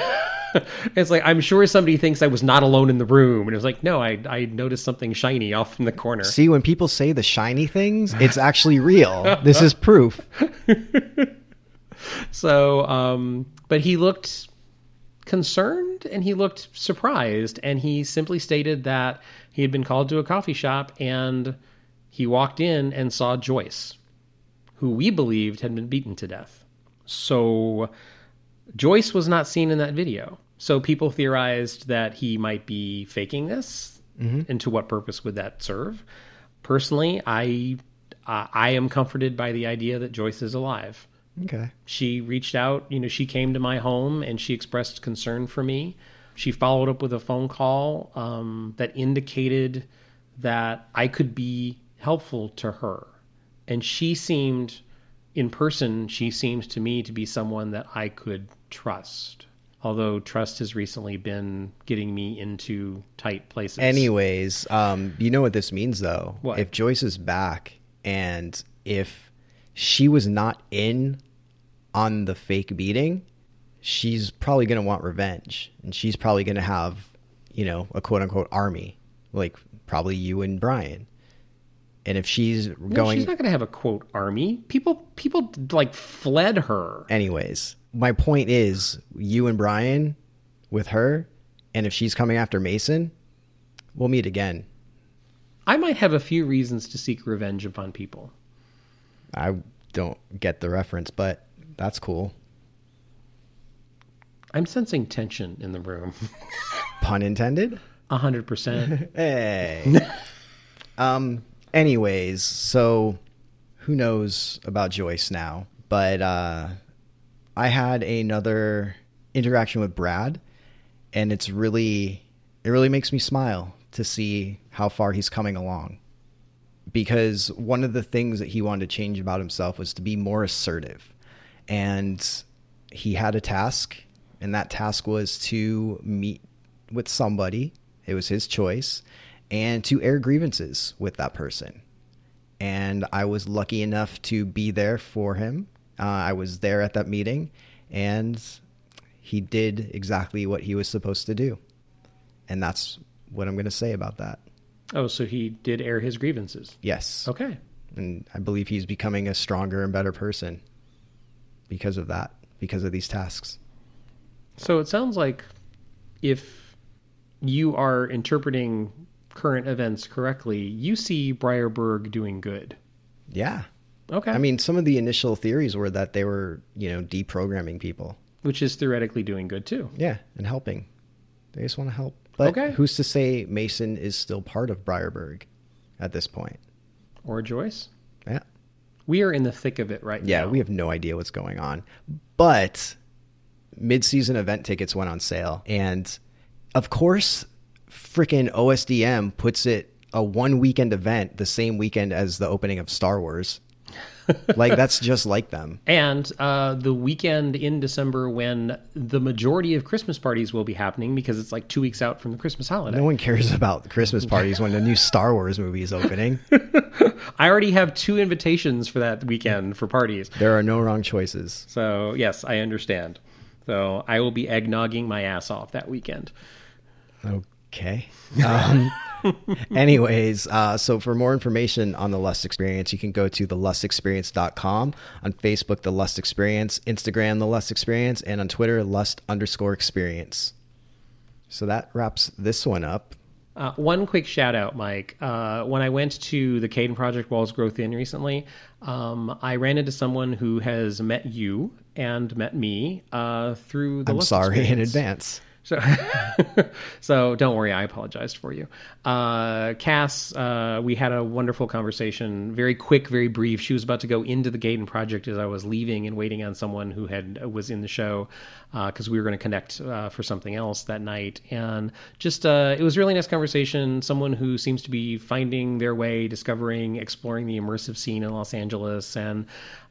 it's like I'm sure somebody thinks I was not alone in the room, and it was like, no, I I noticed something shiny off in the corner. See, when people say the shiny things, it's actually real. this is proof. So, um, but he looked concerned and he looked surprised, and he simply stated that he had been called to a coffee shop and he walked in and saw Joyce, who we believed had been beaten to death. So, Joyce was not seen in that video. So, people theorized that he might be faking this. And to what purpose would that serve? Personally, I uh, I am comforted by the idea that Joyce is alive Okay. she reached out you know she came to my home and she expressed concern for me she followed up with a phone call um, that indicated that i could be helpful to her and she seemed in person she seems to me to be someone that i could trust although trust has recently been getting me into tight places Anyways, um, you know what this means though. What? If Joyce is back and if she was not in on the fake beating, she's probably gonna want revenge, and she's probably gonna have, you know, a quote unquote army, like probably you and Brian. And if she's going, she's not going to have a quote army people people like fled her anyways, my point is, you and Brian with her, and if she's coming after Mason, we'll meet again. i might have a few reasons to seek revenge upon people I don't get the reference, but that's cool. I'm sensing tension in the room. Pun intended. A hundred percent. Hey. um. Anyways, so who knows about Joyce now? But uh, I had another interaction with Brad, and it's really, it really makes me smile to see how far he's coming along. Because one of the things that he wanted to change about himself was to be more assertive, and he had a task, and that task was to meet with somebody. It was his choice, and to air grievances with that person. And I was lucky enough to be there for him. Uh, I was there at that meeting, and he did exactly what he was supposed to do. And that's what I'm going to say about that. Oh, so he did air his grievances. Yes. Okay. And I believe he's becoming a stronger and better person because of that, because of these tasks. So it sounds like if you are interpreting current events correctly, you see Briarberg doing good. Yeah. Okay. I mean, some of the initial theories were that they were, you know, deprogramming people. which is theoretically doing good too. Yeah, and helping. They just want to help. But Okay. who's to say Mason is still part of Briarberg at this point? Or Joyce. Yeah. We are in the thick of it right Yeah, now. Yeah, we have no idea what's going on. But mid-season event tickets went on sale and of course freaking OSDM puts it a one weekend event the same weekend as the opening of Star Wars. like that's just like them. And uh, the weekend in December when the majority of Christmas parties will be happening because it's like two weeks out from the Christmas holiday. No one cares about the Christmas parties when a new Star Wars movie is opening. I already have two invitations for that weekend for parties. There are no wrong choices. So, yes, I understand. So, I will be eggnogging my ass off that weekend. Okay. Um, anyways, uh, so for more information on the Lust Experience, you can go to thelustexperience.com, on Facebook, The Lust Experience, Instagram, The Lust Experience, and on Twitter, Lust underscore experience. So that wraps this one up. Uh, one quick shout out, Mike. Uh, when I went to the Kaidan Project Walls Grow Thin recently, um, I ran into someone who has met you and met me uh, through the I'm sorry in advance. So, so don't worry. I apologized for you, uh, Cass. Uh, we had a wonderful conversation. Very quick, very brief. She was about to go into the Kaidan project as I was leaving and waiting on someone who had was in the show because we were going to connect uh, for something else that night. And just uh, it was a really nice conversation. Someone who seems to be finding their way, discovering, exploring the immersive scene in Los Angeles, and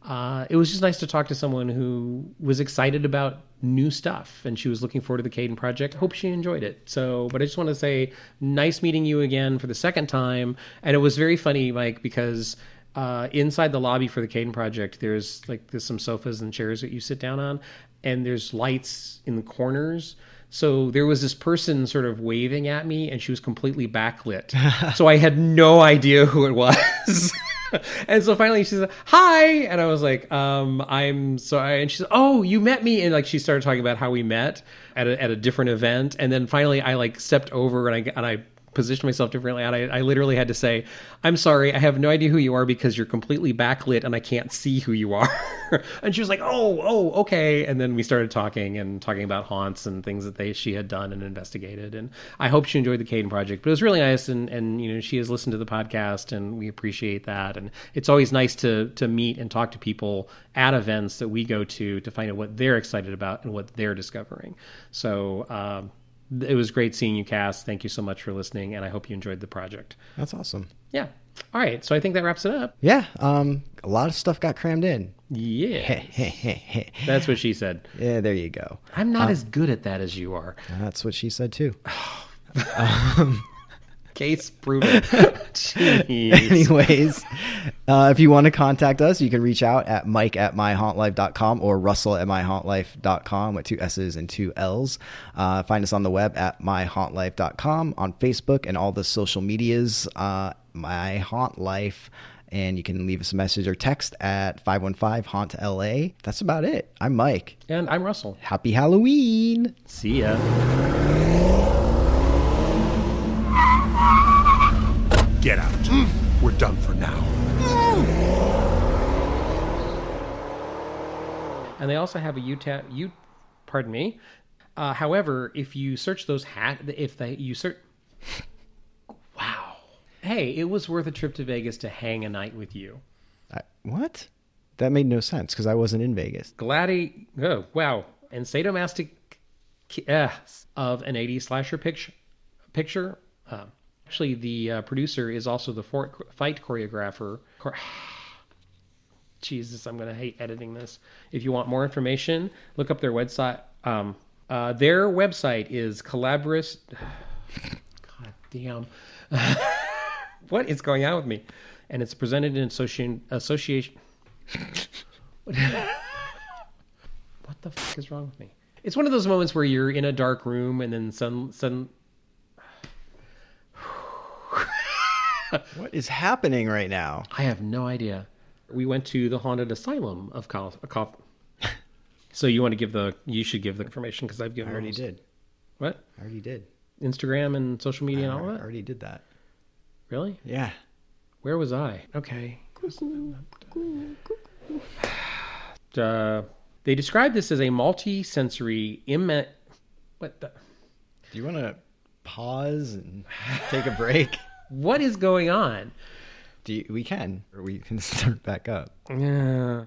uh, it was just nice to talk to someone who was excited about new stuff and she was looking forward to the Kaidan project. I hope she enjoyed it. So, but I just want to say, nice meeting you again for the second time. And it was very funny, Mike, because uh, inside the lobby for the Kaidan project, there's like there's some sofas and chairs that you sit down on, and there's lights in the corners. So there was this person sort of waving at me, and she was completely backlit. so I had no idea who it was. and so finally she said hi. And i was like um i'm sorry. And she said oh you met me. And like she started talking about how we met at a, at a different event. And then finally i like stepped over and i and i positioned myself differently and I, I literally had to say i'm sorry i have no idea who you are because you're completely backlit and i can't see who you are. And she was like oh oh okay. And then we started talking and talking about haunts and things that they she had done and investigated and i hope she enjoyed the Kaidan project but it was really nice and and you know she has listened to the podcast and we appreciate that and it's always nice to to meet and talk to people at events that we go to to find out what they're excited about and what they're discovering. So um it was great seeing you, Cass. Thank you so much for listening, and I hope you enjoyed the project. That's awesome. Yeah. All right. So I think that wraps it up. Yeah, um, a lot of stuff got crammed in. Yeah. That's what she said. yeah, there you go. I'm not as good at that as you are. That's what she said too. Case proven. Anyways, uh, if you want to contact us, you can reach out at mike at myhauntlife.com or russell at myhauntlife.com with two S's and two L's. Uh, find us on the web at myhauntlife.com, on Facebook and all the social medias, uh, My Haunt Life. And you can leave us a message or text at 515 Haunt LA. That's about it. I'm Mike. And I'm Russell. Happy Halloween. See ya. Get out. We're done for now. And they also have a Utah. You, pardon me. Uh, however, if you search those hat, if they you search, wow. Hey, it was worth a trip to Vegas to hang a night with you. I, what? That made no sense because I wasn't in Vegas. Gladi, oh wow, and sadomastic uh, of an 80s slasher picture. Picture. Actually, the uh, producer is also the fight choreographer. Chor- Jesus, I'm gonna hate editing this. If you want more information, look up their website. Um, uh, their website is Collaborist. God damn. what is going on with me? And it's presented in association association. what the fuck is wrong with me? It's one of those moments where you're in a dark room and then some some What is happening right now? I have no idea. We went to the haunted asylum of Col- Col- So you want to give the you should give the information because I've given I already most. did. What? I already did. Instagram and social media and all that. I that? already did that. Really? Yeah. Where was I? Okay. Uh, they describe this as a multi-sensory Im- what the Do you want to pause and take a break? what is going on? Do you, we can, or we can start back up. Yeah.